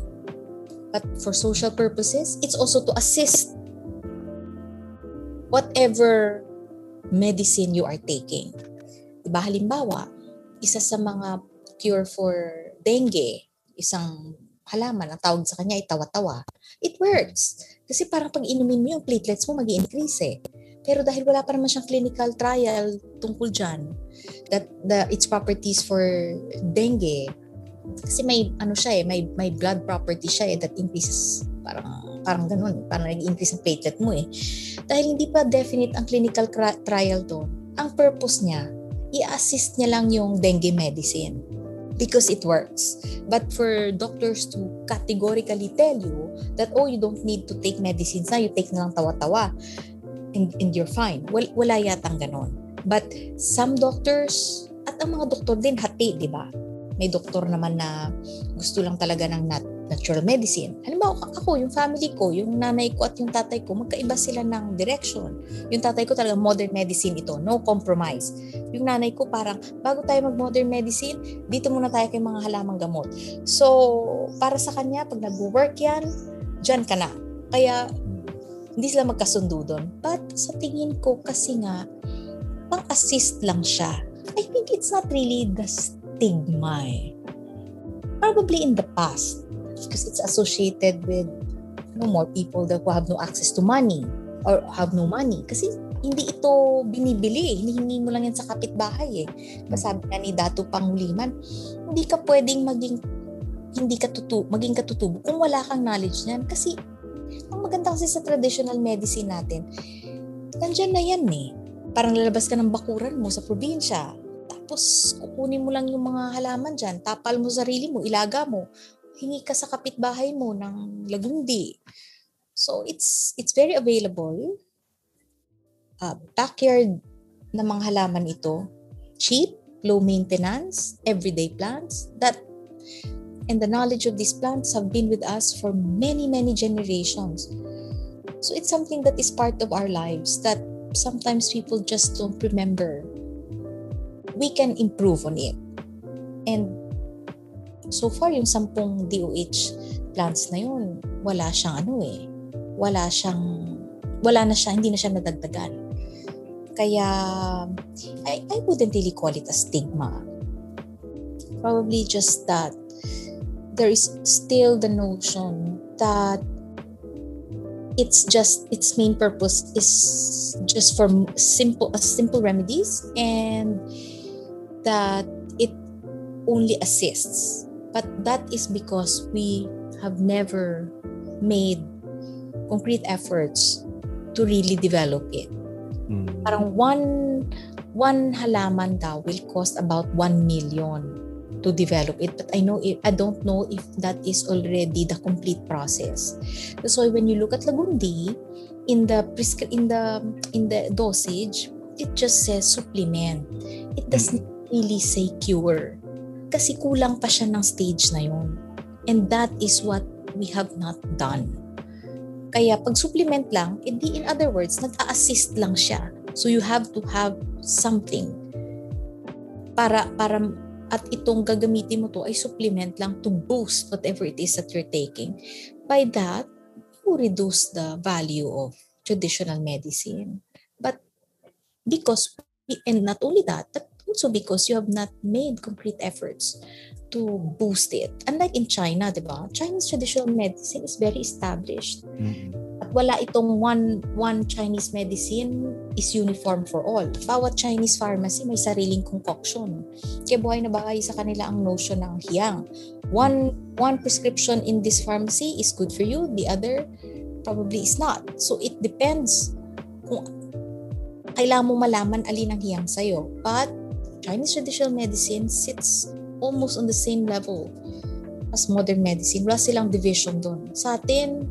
But for social purposes, it's also to assist whatever medicine you are taking. Diba halimbawa, isa sa mga cure for dengue, isang halaman, ang tawag sa kanya ay tawa-tawa. It works. Kasi parang pag inumin mo yung platelets mo, mag increase eh. Pero dahil wala pa naman siyang clinical trial tungkol dyan, that the, its properties for dengue, kasi may ano siya eh, may, may blood property siya eh that increases Parang, parang ganun. Parang nag-increase ang platelet mo eh. Dahil hindi pa definite ang clinical trial doon. Ang purpose niya, i-assist niya lang yung dengue medicine because it works. But for doctors to categorically tell you that, oh, you don't need to take medicines na, you take na lang tawa-tawa and, and you're fine. Well, wala yatang ganon. But some doctors, at ang mga doktor din, hati, di ba? May doktor naman na gusto lang talaga ng nat natural medicine. Halimbawa, ako, yung family ko, yung nanay ko at yung tatay ko, magkaiba sila ng direction. Yung tatay ko talaga modern medicine ito, no compromise. Yung nanay ko parang, bago tayo mag-modern medicine, dito muna tayo kay mga halamang gamot. So, para sa kanya, pag nag-work yan, dyan ka na. Kaya, hindi sila magkasundo doon. But sa tingin ko, kasi nga, pang-assist lang siya. I think it's not really the stigma eh. Probably in the past, because it's associated with you know, more people that have no access to money or have no money. Kasi hindi ito binibili. Hinihingi mo lang yan sa kapitbahay eh. Sabi nga ni Dato Panguliman, hindi ka pwedeng maging hindi ka tutu maging katutubo kung wala kang knowledge niyan. Kasi ang maganda kasi sa traditional medicine natin, nandyan na yan eh. Parang lalabas ka ng bakuran mo sa probinsya. Tapos kukunin mo lang yung mga halaman dyan. Tapal mo sarili mo, ilaga mo hingi ka sa kapitbahay mo ng lagundi. So it's it's very available. Uh, backyard na mga halaman ito, cheap, low maintenance, everyday plants that and the knowledge of these plants have been with us for many many generations. So it's something that is part of our lives that sometimes people just don't remember. We can improve on it. And so far yung sampung DOH plants na yun, wala siyang ano eh. Wala siyang, wala na siya, hindi na siya nadagdagan. Kaya, I, I wouldn't really call it a stigma. Probably just that there is still the notion that it's just its main purpose is just for simple simple remedies and that it only assists But that is because we have never made concrete efforts to really develop it. Mm. Parang one one halaman daw will cost about 1 million to develop it but I know if, I don't know if that is already the complete process. So when you look at Lagundi in the prescri- in the in the dosage it just says supplement. It doesn't mm. really say cure kasi kulang pa siya ng stage na yun. And that is what we have not done. Kaya pag supplement lang, edi in other words, nag-a-assist lang siya. So you have to have something para para at itong gagamitin mo to ay supplement lang to boost whatever it is that you're taking. By that, you reduce the value of traditional medicine. But because, and not only that, but also because you have not made complete efforts to boost it. Unlike in China, di ba? Chinese traditional medicine is very established. Mm-hmm. Wala itong one, one Chinese medicine is uniform for all. Bawat Chinese pharmacy may sariling concoction. Kaya buhay na bahay sa kanila ang notion ng hiyang. One, one prescription in this pharmacy is good for you, the other probably is not. So it depends kung kailangan mo malaman alin ang hiyang sa'yo. But Chinese traditional medicine sits almost on the same level as modern medicine. Wala silang division doon. Sa atin,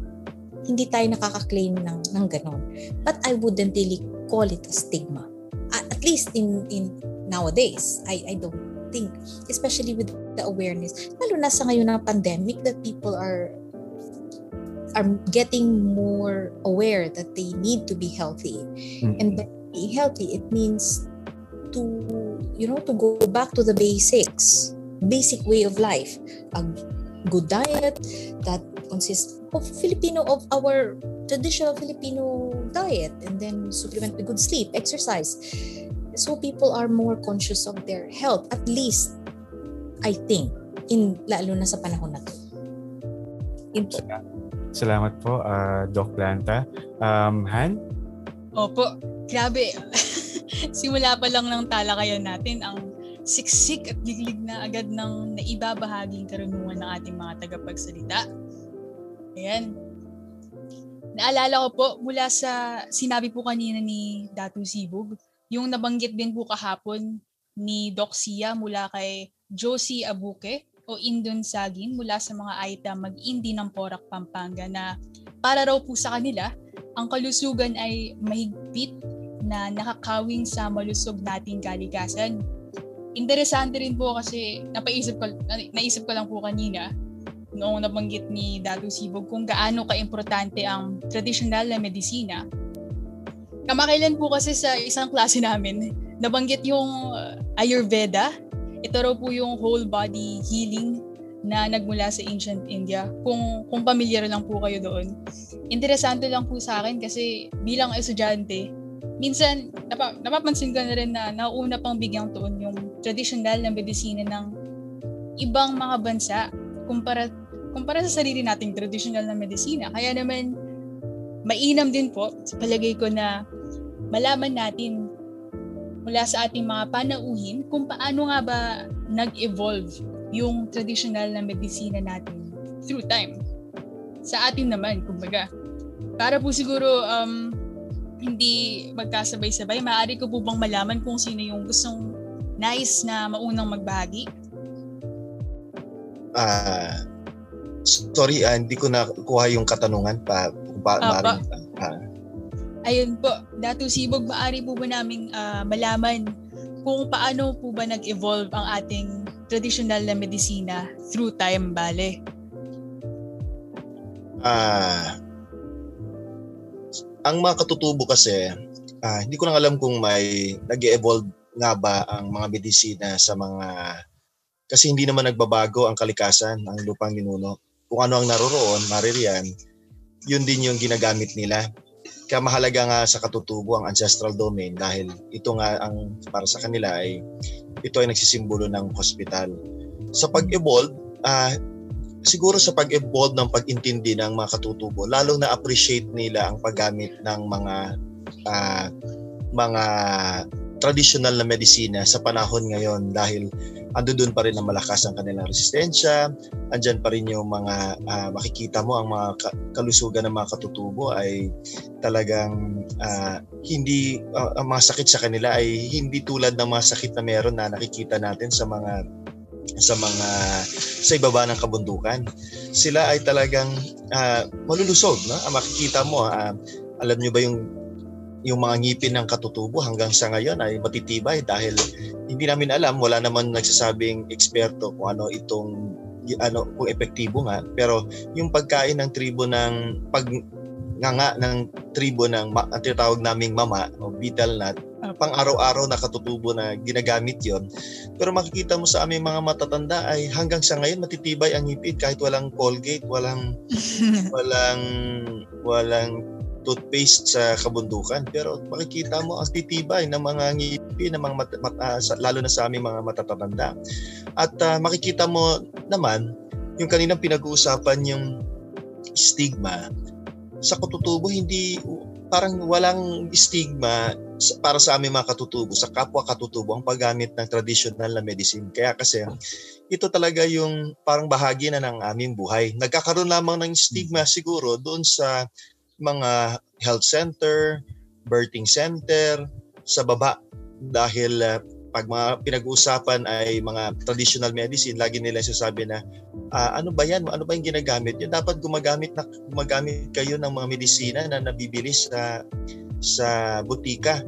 hindi tayo nakaka-claim ng, ng ganon. But I wouldn't really call it a stigma. At, at least in, in nowadays, I, I don't think, especially with the awareness, lalo na sa ngayon ng pandemic, that people are are getting more aware that they need to be healthy. Mm-hmm. And by being healthy, it means to you know to go back to the basics basic way of life a good diet that consists of Filipino of our traditional Filipino diet and then supplement with good sleep exercise so people are more conscious of their health at least I think in lalo na sa panahon na to
Yun po. Salamat po, uh, Doc Planta. Um, Han?
Opo, grabe. [LAUGHS] simula pa lang ng talakayan natin ang siksik at liglig na agad ng naibabahaging karunungan ng ating mga tagapagsalita. Ayan. naalala ko po mula sa sinabi po kanina ni Datu Sibug, yung nabanggit din po kahapon ni Doc Sia mula kay Josie Abuke o Indon Sagin mula sa mga Aita mag-indi ng Porac, Pampanga na para raw po sa kanila, ang kalusugan ay mahigpit na nakakawing sa malusog nating kalikasan. Interesante rin po kasi napaisip ko, naisip ko lang po kanina noong nabanggit ni Datu Sibog kung gaano ka-importante ang traditional na medisina. Kamakailan po kasi sa isang klase namin, nabanggit yung uh, Ayurveda. Ito raw po yung whole body healing na nagmula sa ancient India. Kung kung pamilyar lang po kayo doon. Interesante lang po sa akin kasi bilang estudyante, minsan napa, napapansin ko na rin na nauna pang bigyang tuon yung traditional na medisina ng ibang mga bansa kumpara kumpara sa sarili nating traditional na medisina. Kaya naman, mainam din po sa palagay ko na malaman natin mula sa ating mga panauhin kung paano nga ba nag-evolve yung traditional na medisina natin through time. Sa atin naman, kumbaga. Para po siguro um, hindi magkasabay-sabay, maaari ko po bang malaman kung sino yung gustong nice na maunang magbahagi?
Ah, sorry, ah, hindi ko nakuha yung katanungan pa. Kung pa,
Ah,
maaaring- ah,
Ayun po, Datu Sibog, maaari po ba naming ah, malaman kung paano po ba nag-evolve ang ating traditional na medisina through time, bale?
Ah, ang mga katutubo kasi, ah, hindi ko lang alam kung may nag evolve nga ba ang mga medisina sa mga kasi hindi naman nagbabago ang kalikasan ng lupang ninuno. Kung ano ang naroroon, maririyan, yun din yung ginagamit nila. Kaya mahalaga nga sa katutubo ang ancestral domain dahil ito nga ang para sa kanila ay ito ay nagsisimbolo ng hospital. Sa pag-evolve, ah, siguro sa pag-evolve ng pag-intindi ng mga katutubo, lalong na-appreciate nila ang paggamit ng mga ah, mga traditional na medisina sa panahon ngayon dahil ando doon pa rin ang malakas ang kanilang resistensya, andyan pa rin yung mga ah, makikita mo ang mga ka- kalusugan ng mga katutubo ay talagang ah, hindi ah, ang mga sakit sa kanila ay hindi tulad ng mga sakit na meron na nakikita natin sa mga sa mga sa ibaba ng kabundukan. Sila ay talagang ah, malulusog, no? Ang makikita mo, ah, alam niyo ba yung yung mga ngipin ng katutubo hanggang sa ngayon ay matitibay dahil hindi namin alam, wala naman nagsasabing eksperto kung ano itong ano kung epektibo nga. Pero yung pagkain ng tribo ng pag nganga ng tribo ng ang tinatawag naming mama o betel nut pang araw-araw na katutubo na ginagamit yon pero makikita mo sa aming mga matatanda ay hanggang sa ngayon matitibay ang ngipin kahit walang Colgate walang [LAUGHS] walang walang toothpaste sa kabundukan. Pero makikita mo ang titibay ng mga ngipin ng mga mat, mat, ah, sa- lalo na sa aming mga matatanda. At ah, makikita mo naman yung kaninang pinag-uusapan yung stigma. Sa katutubo hindi parang walang stigma para sa aming mga katutubo sa kapwa katutubo ang paggamit ng traditional na medicine. Kaya kasi ito talaga yung parang bahagi na ng aming buhay. Nagkakaroon lamang ng stigma siguro doon sa mga health center, birthing center sa baba dahil uh, pag mga pinag-uusapan ay mga traditional medicine, lagi nila sasabi na "Ah, ano ba yan? Ano ba yung ginagamit? Yan dapat gumagamit na gumagamit kayo ng mga medisina na nabibili sa sa butika.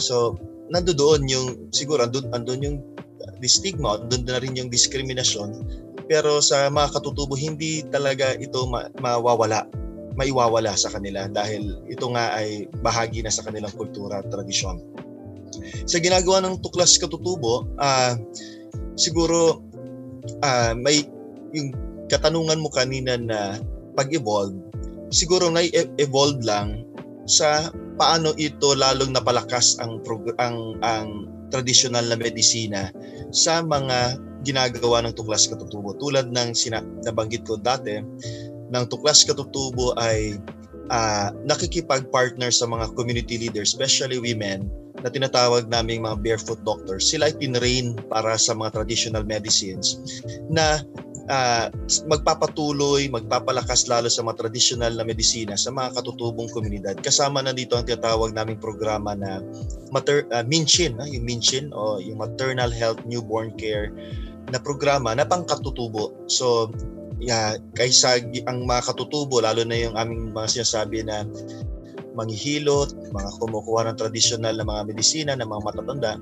So, nandoon yung siguro andun, andun yung uh, stigma, andun na rin yung diskriminasyon. Pero sa mga katutubo, hindi talaga ito ma- mawawala maiwawala sa kanila dahil ito nga ay bahagi na sa kanilang kultura at tradisyon. Sa ginagawa ng tuklas katutubo, ah siguro ah may yung katanungan mo kanina na pag-evolve, siguro na-evolve lang sa paano ito lalong napalakas ang prog- ang ang traditional na medisina sa mga ginagawa ng tuklas katutubo tulad ng sina- nabanggit ko dati ng Tuklas Katutubo ay ah, nakikipag-partner sa mga community leaders, especially women, na tinatawag naming mga barefoot doctors. Sila ay tinrain para sa mga traditional medicines na uh, magpapatuloy, magpapalakas lalo sa mga traditional na medisina sa mga katutubong komunidad. Kasama na dito ang tinatawag naming programa na mater, uh, Minchin, uh, yung Minchin o yung Maternal Health Newborn Care na programa na pangkatutubo. So, yeah, kaysa ang mga katutubo, lalo na yung aming mga sinasabi na manghihilot, mga kumukuha ng tradisyonal na mga medisina, ng mga matatanda,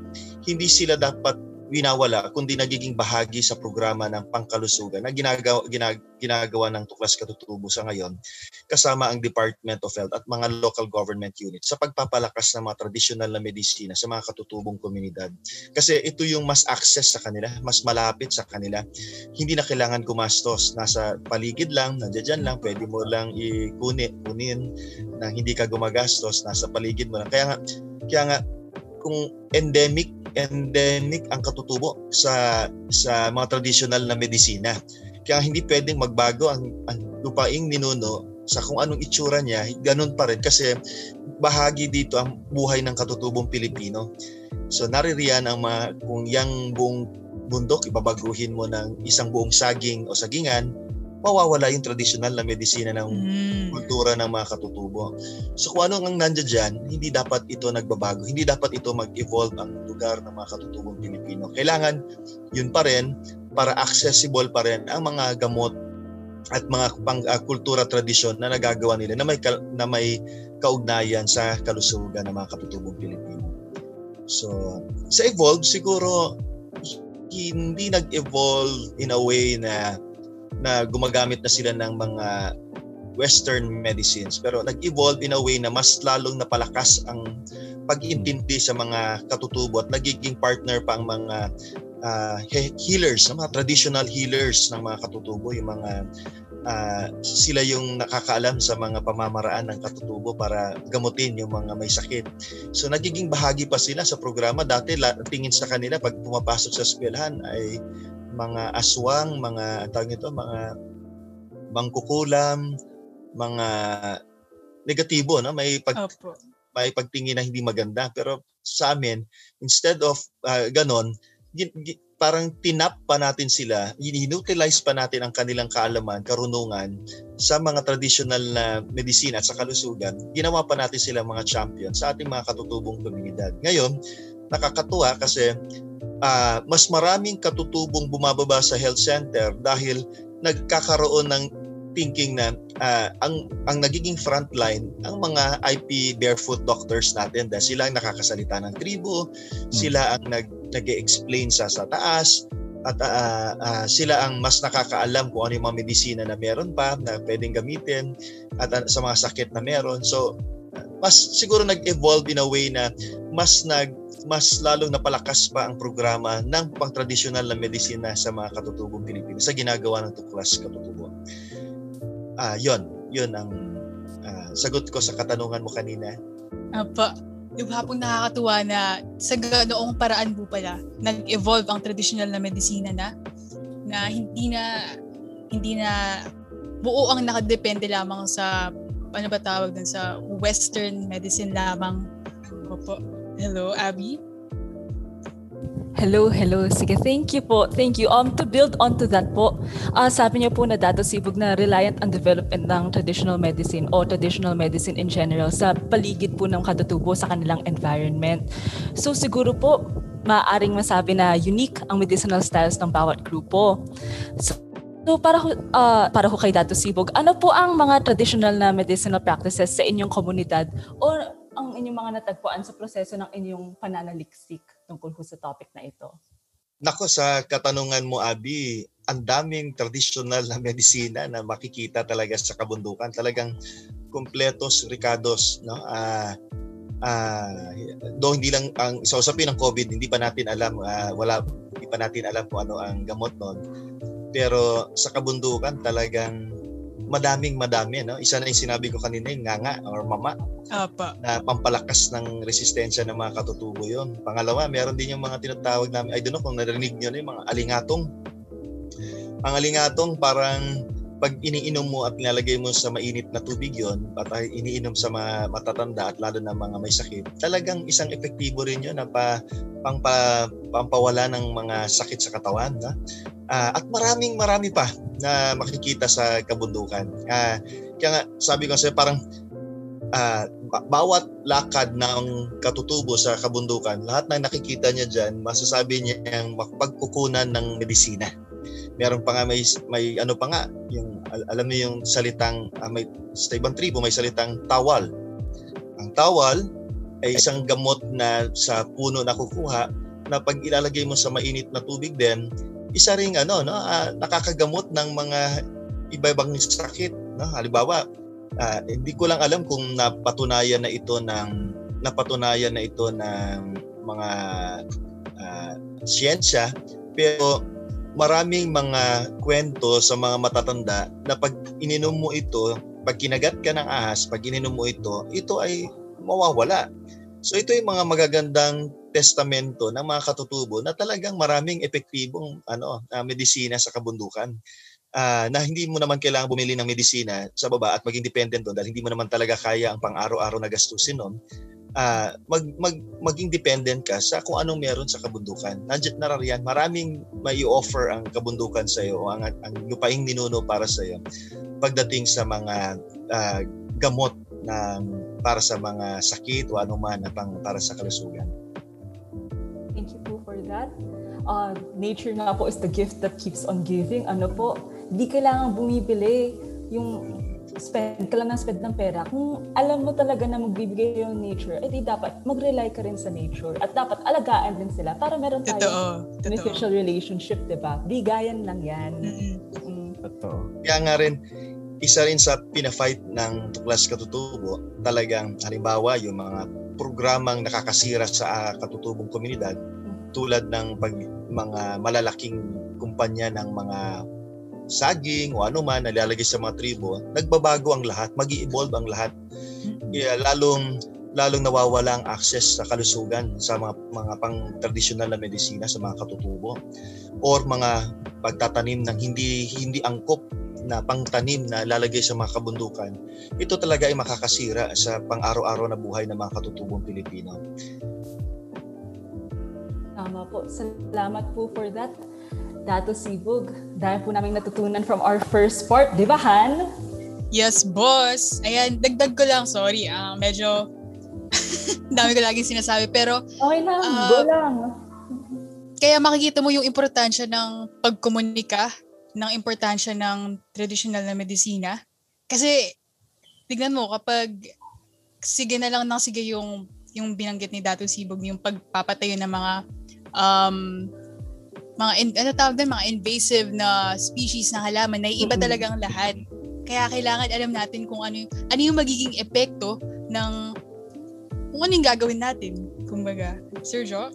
hindi sila dapat winawala kundi nagiging bahagi sa programa ng pangkalusugan na ginagawa, ginag, ginagawa ng Tuklas Katutubo sa ngayon kasama ang Department of Health at mga local government units sa pagpapalakas ng mga traditional na medisina sa mga katutubong komunidad. Kasi ito yung mas access sa kanila, mas malapit sa kanila. Hindi na kailangan gumastos. Nasa paligid lang, nandiyan lang, pwede mo lang ikunin, kunin na hindi ka gumagastos, nasa paligid mo lang. Kaya nga, kaya nga kung endemic endemic ang katutubo sa sa mga traditional na medisina. Kaya hindi pwedeng magbago ang, ang lupaing ninuno sa kung anong itsura niya, ganun pa rin kasi bahagi dito ang buhay ng katutubong Pilipino. So naririyan ang mga, kung yang buong bundok ibabaguhin mo ng isang buong saging o sagingan, mawawala yung traditional na medisina ng mm. kultura ng mga katutubo. So kung ano ang nandiyan dyan, hindi dapat ito nagbabago. Hindi dapat ito mag-evolve ang lugar ng mga katutubong Pilipino. Kailangan yun pa rin para accessible pa rin ang mga gamot at mga pang uh, kultura tradisyon na nagagawa nila na may ka, na may kaugnayan sa kalusugan ng mga katutubong Pilipino. So, sa evolve siguro hindi nag-evolve in a way na na gumagamit na sila ng mga western medicines pero nag-evolve in a way na mas lalong napalakas ang pag-intindi sa mga katutubo at nagiging partner pa ang mga uh, healers, mga traditional healers ng mga katutubo, yung mga uh, sila yung nakakaalam sa mga pamamaraan ng katutubo para gamutin yung mga may sakit. So nagiging bahagi pa sila sa programa. Dati tingin sa kanila pag pumapasok sa eskwelahan ay mga aswang, mga tawag nito, mga mangkukulam, mga negatibo, no? May pag Opo. may pagtingin na hindi maganda. Pero sa amin, instead of uh, ganon, parang tinap pa natin sila, inutilize pa natin ang kanilang kaalaman, karunungan sa mga traditional na medisina at sa kalusugan. Ginawa pa natin sila mga champion sa ating mga katutubong komunidad. Ngayon, nakakatuwa kasi uh, mas maraming katutubong bumababa sa health center dahil nagkakaroon ng thinking na uh, ang ang nagiging frontline ang mga IP barefoot doctors natin dahil sila ang nakakasalita ng tribo, hmm. sila ang nag nag-explain sa sa taas at uh, uh, sila ang mas nakakaalam kung ano yung mga medisina na meron pa na pwedeng gamitin at uh, sa mga sakit na meron. So mas siguro nag-evolve in a way na mas nag mas lalong napalakas pa ang programa ng pang-tradisyonal na medisina sa mga katutubong Pilipino sa ginagawa ng Tuklas Katutubo. Ah, uh, 'yon, 'yon ang uh, sagot ko sa katanungan mo kanina.
Apa, yung hapong nakakatuwa na sa ganoong paraan po pala, nag-evolve ang traditional na medisina na na hindi na hindi na buo ang nakadepende lamang sa ano ba tawag dun sa western medicine lamang. Opo. Hello, Abby?
Hello, hello. Sige, thank you po. Thank you. Um, to build on to that po, uh, sabi niyo po na Dato Sibug na reliant on development ng traditional medicine o traditional medicine in general sa paligid po ng katutubo sa kanilang environment. So siguro po, maaring masabi na unique ang medicinal styles ng bawat grupo. So, So para uh, para ho kay Dato Sibog, ano po ang mga traditional na medicinal practices sa inyong komunidad o ang inyong mga natagpuan sa proseso ng inyong pananaliksik tungkol sa topic na ito?
Nako, sa katanungan mo, Abi, ang daming traditional na medisina na makikita talaga sa kabundukan. Talagang kompletos, ricados, no? Ah, uh, uh, do hindi lang ang sa usapin ng COVID, hindi pa natin alam, uh, wala hindi pa natin alam kung ano ang gamot noon. Pero sa kabundukan talagang madaming madami no? Isa na yung sinabi ko kanina yung nganga or mama.
Apa.
na pampalakas ng resistensya ng mga katutubo yon pangalawa meron din yung mga tinatawag namin I don't know kung narinig niyo na yung mga alingatong. Ang alingatong parang pag iniinom mo at nilalagay mo sa mainit na tubig yon at iniinom sa mga matatanda at lalo na mga may sakit talagang isang epektibo rin yun na pa pangpa, pampawala ng mga sakit sa katawan. Na? Uh, at maraming marami pa na makikita sa kabundukan. Uh, kaya nga, sabi ko sa parang uh, bawat lakad ng katutubo sa kabundukan, lahat ng nakikita niya dyan, masasabi niya ang pagkukunan ng medisina. Meron pa nga may, may ano pa nga, yung, alam niyo yung salitang, uh, may, sa ibang tribo may salitang tawal. Ang tawal ay isang gamot na sa puno na kukuha na pag ilalagay mo sa mainit na tubig din, isa ring ano no uh, nakakagamot ng mga iba-ibang sakit no halimbawa uh, hindi ko lang alam kung napatunayan na ito ng napatunayan na ito ng mga uh, siyensya pero maraming mga kwento sa mga matatanda na pag ininom mo ito pag kinagat ka ng ahas pag ininom mo ito ito ay mawawala so ito yung mga magagandang testamento ng mga katutubo na talagang maraming epektibong ano, uh, medisina sa kabundukan. Uh, na hindi mo naman kailangan bumili ng medisina sa baba at maging dependent doon dahil hindi mo naman talaga kaya ang pang-araw-araw na gastusin noon. Uh, mag, mag, maging dependent ka sa kung anong meron sa kabundukan. Nandiyan narariyan, maraming may offer ang kabundukan sa iyo, ang, ang lupaing ninuno para sa iyo pagdating sa mga uh, gamot na para sa mga sakit o anuman na pang para sa kalusugan.
Thank you po for that. Uh, nature nga po is the gift that keeps on giving. Ano po, di kailangan bumibili yung spend ka lang ng spend ng pera. Kung alam mo talaga na magbibigay yung nature, edi dapat mag-rely ka rin sa nature. At dapat alagaan din sila para meron tayo beneficial relationship, di ba? Bigayan lang yan.
Mm. Totoo.
Kaya nga rin, isa rin sa pina-fight ng Tuklas Katutubo, talagang halimbawa yung mga programang nakakasira sa katutubong komunidad tulad ng pag, mga malalaking kumpanya ng mga saging o ano man nalalagay sa mga tribo, nagbabago ang lahat, mag evolve ang lahat. Kaya lalong lalong nawawala ang access sa kalusugan sa mga mga pang traditional na medisina sa mga katutubo or mga pagtatanim ng hindi hindi angkop na pangtanim na lalagay sa mga kabundukan, ito talaga ay makakasira sa pang-araw-araw na buhay ng mga katutubong Pilipino.
Tama po. Salamat po for that. Dato Sibug, dahil po namin natutunan from our first part, di ba Han?
Yes, boss. Ayan, dagdag ko lang, sorry. Uh, medyo [LAUGHS] dami ko lagi sinasabi. Pero,
okay lang, uh, go lang.
Kaya makikita mo yung importansya ng pagkomunika ng importansya ng traditional na medisina. Kasi, tignan mo, kapag sige na lang nang sige yung yung binanggit ni Dato Sibog, yung pagpapatayo ng mga um, mga in, ano tawag din, mga invasive na species na halaman, na iba talaga ang lahat. Kaya kailangan alam natin kung ano yung, ano yung magiging epekto ng kung ano yung gagawin natin. Kumbaga, Sir Jo?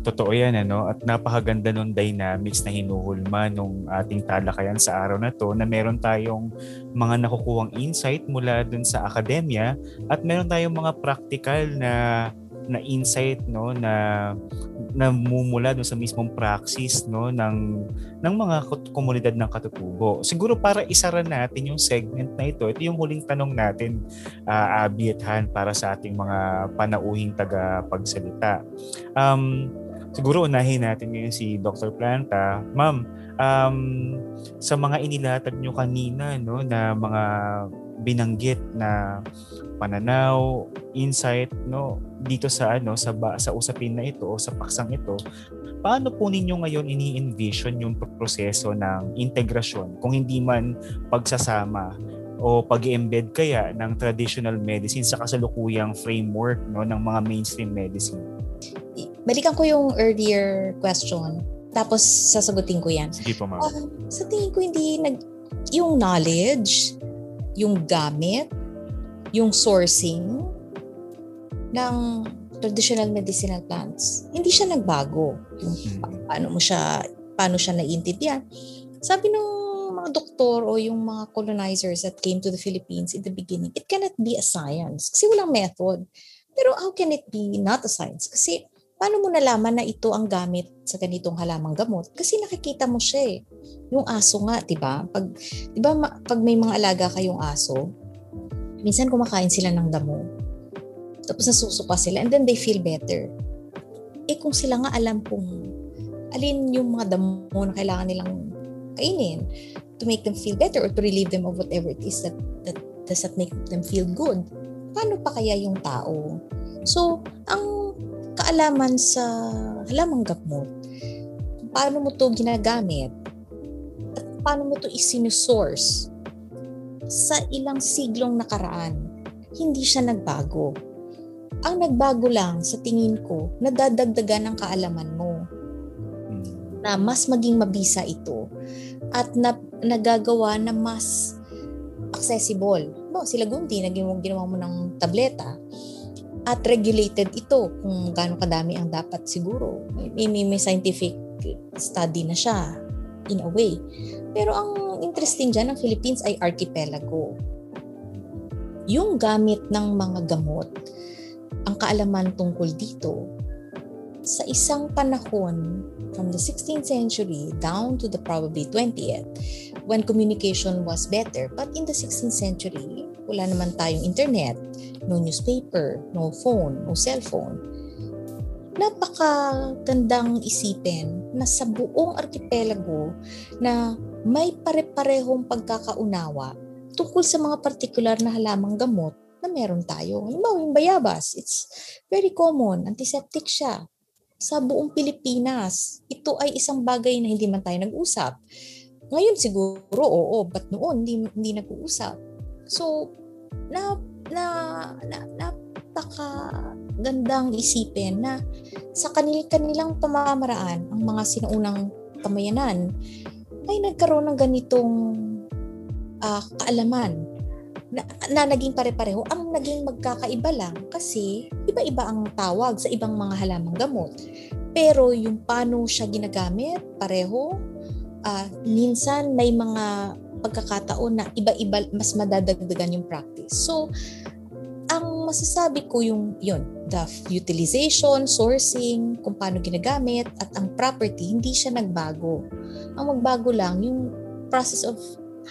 Totoo yan, ano? At napakaganda nung dynamics na hinuhulma nung ating talakayan sa araw na to na meron tayong mga nakukuhang insight mula dun sa akademya at meron tayong mga practical na na insight no na namumula dun sa mismong praxis no ng ng mga komunidad ng katutubo. Siguro para isara natin yung segment na ito, ito yung huling tanong natin uh, Abby para sa ating mga panauhing taga-pagsalita. Um, siguro unahin natin ngayon si Dr. Planta. Ma'am, um, sa mga inilatag nyo kanina no, na mga binanggit na pananaw, insight no dito sa ano sa ba, sa usapin na ito o sa paksang ito, paano po ninyo ngayon ini-envision yung proseso ng integrasyon kung hindi man pagsasama o pag-embed kaya ng traditional medicine sa kasalukuyang framework no ng mga mainstream medicine?
balikan ko yung earlier question. Tapos sasagutin ko yan.
Sige po, ma'am. Um,
sa tingin ko hindi nag yung knowledge, yung gamit, yung sourcing ng traditional medicinal plants, hindi siya nagbago. Yung hmm. paano mo siya paano siya naiintindihan. Sabi ng mga doktor o yung mga colonizers that came to the Philippines in the beginning, it cannot be a science kasi walang method. Pero how can it be not a science? Kasi paano mo nalaman na ito ang gamit sa ganitong halamang gamot? Kasi nakikita mo siya eh. Yung aso nga, 'di ba? Pag 'di ba pag may mga alaga kayong aso, minsan kumakain sila ng damo. Tapos nasusuka sila and then they feel better. eh kung sila nga alam kung alin yung mga damo na kailangan nilang kainin to make them feel better or to relieve them of whatever it is that, that does not make them feel good, paano pa kaya yung tao? So, ang kaalaman sa halamang gamot, paano mo to ginagamit, at paano mo to isinusource sa ilang siglong nakaraan, hindi siya nagbago. Ang nagbago lang sa tingin ko, nadadagdagan ng kaalaman mo
Mm.
na mas maging mabisa ito at na, nagagawa na mas accessible. No, sila Gundi, naging ginawa mo ng tableta at regulated ito kung gaano kadami ang dapat siguro. May, may scientific study na siya in a way. Pero ang interesting dyan, ang Philippines ay archipelago. Yung gamit ng mga gamot, ang kaalaman tungkol dito, sa isang panahon from the 16th century down to the probably 20th when communication was better. But in the 16th century, wala naman tayong internet, no newspaper, no phone, no cellphone. Napakagandang isipin na sa buong archipelago na may pare-parehong pagkakaunawa tungkol sa mga partikular na halamang gamot na meron tayo. Halimbawa, yung bayabas, it's very common, antiseptic siya. Sa buong Pilipinas, ito ay isang bagay na hindi man tayo nag-usap. Ngayon siguro, oo, but noon hindi, hindi nag-uusap. So, na, na, na, napaka gandang isipin na sa kanil kanilang pamamaraan, ang mga sinaunang pamayanan, ay nagkaroon ng ganitong ah, kaalaman na, na naging pare-pareho. Ang naging magkakaiba lang kasi iba-iba ang tawag sa ibang mga halamang gamot. Pero yung paano siya ginagamit, pareho. Ah, minsan may mga pagkakataon na iba-iba, mas madadagdagan yung practice. So, ang masasabi ko yung yun, the utilization, sourcing, kung paano ginagamit, at ang property, hindi siya nagbago. Ang magbago lang yung process of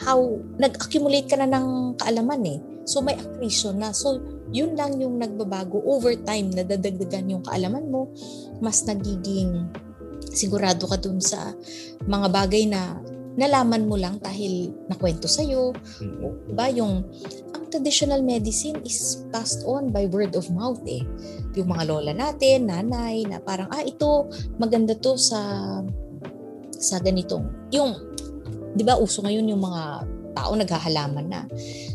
how nag-accumulate ka na ng kaalaman eh. So may accretion na. So yun lang yung nagbabago over time, nadadagdagan yung kaalaman mo, mas nagiging sigurado ka dun sa mga bagay na nalaman mo lang dahil nakwento sa'yo.
Mm.
Diba? Yung, ang traditional medicine is passed on by word of mouth eh. Yung mga lola natin, nanay, na parang, ah, ito, maganda to sa sa ganitong, yung, di ba uso ngayon yung mga tao naghahalaman na.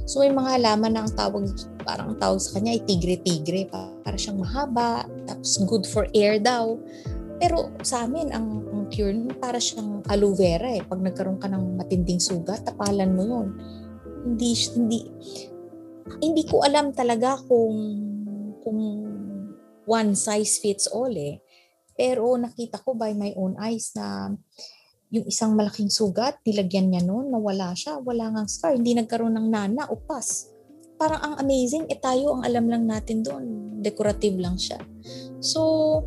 So may mga halaman na ang tawag, parang ang tawag sa kanya ay tigre-tigre, para siyang mahaba, tapos good for air daw. Pero sa amin, ang, ang cure nun, para siyang aloe vera eh. Pag nagkaroon ka ng matinding sugat, tapalan mo yun. Hindi, hindi, hindi ko alam talaga kung, kung one size fits all eh. Pero nakita ko by my own eyes na yung isang malaking sugat, nilagyan niya noon, nawala siya, wala ngang scar, hindi nagkaroon ng nana o pus. Parang ang amazing, eh tayo ang alam lang natin doon, decorative lang siya. So,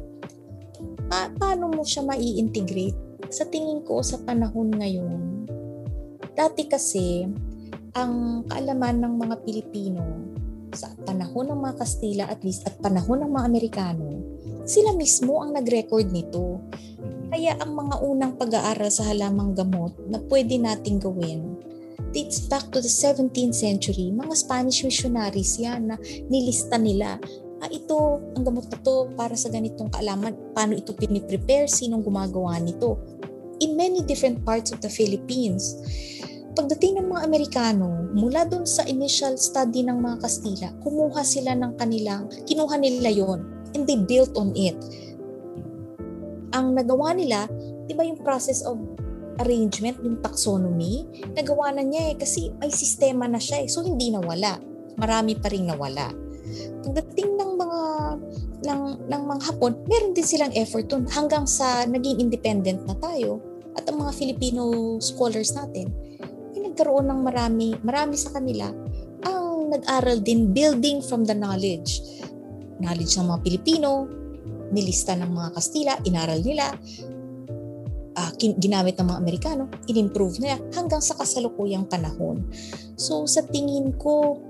pa- paano mo siya mai-integrate? Sa tingin ko sa panahon ngayon, dati kasi, ang kaalaman ng mga Pilipino sa panahon ng mga Kastila at least at panahon ng mga Amerikano, sila mismo ang nag-record nito. Kaya ang mga unang pag-aaral sa halamang gamot na pwede nating gawin dates back to the 17th century. Mga Spanish missionaries yan na nilista nila. Ah, ito, ang gamot na to para sa ganitong kaalaman. Paano ito piniprepare? Sinong gumagawa nito? In many different parts of the Philippines. Pagdating ng mga Amerikano, mula doon sa initial study ng mga Kastila, kumuha sila ng kanilang, kinuha nila yon and they built on it ang nagawa nila, di ba yung process of arrangement, yung taxonomy, nagawa na niya eh kasi may sistema na siya eh. So hindi nawala. Marami pa rin nawala. Pagdating ng mga ng, ng mga Hapon, meron din silang effort dun hanggang sa naging independent na tayo at ang mga Filipino scholars natin ay nagkaroon ng marami, marami sa kanila ang nag-aral din building from the knowledge. Knowledge ng mga Pilipino, nilista ng mga Kastila, inaral nila, uh, ginamit ng mga Amerikano, in-improve nila hanggang sa kasalukuyang panahon. So sa tingin ko,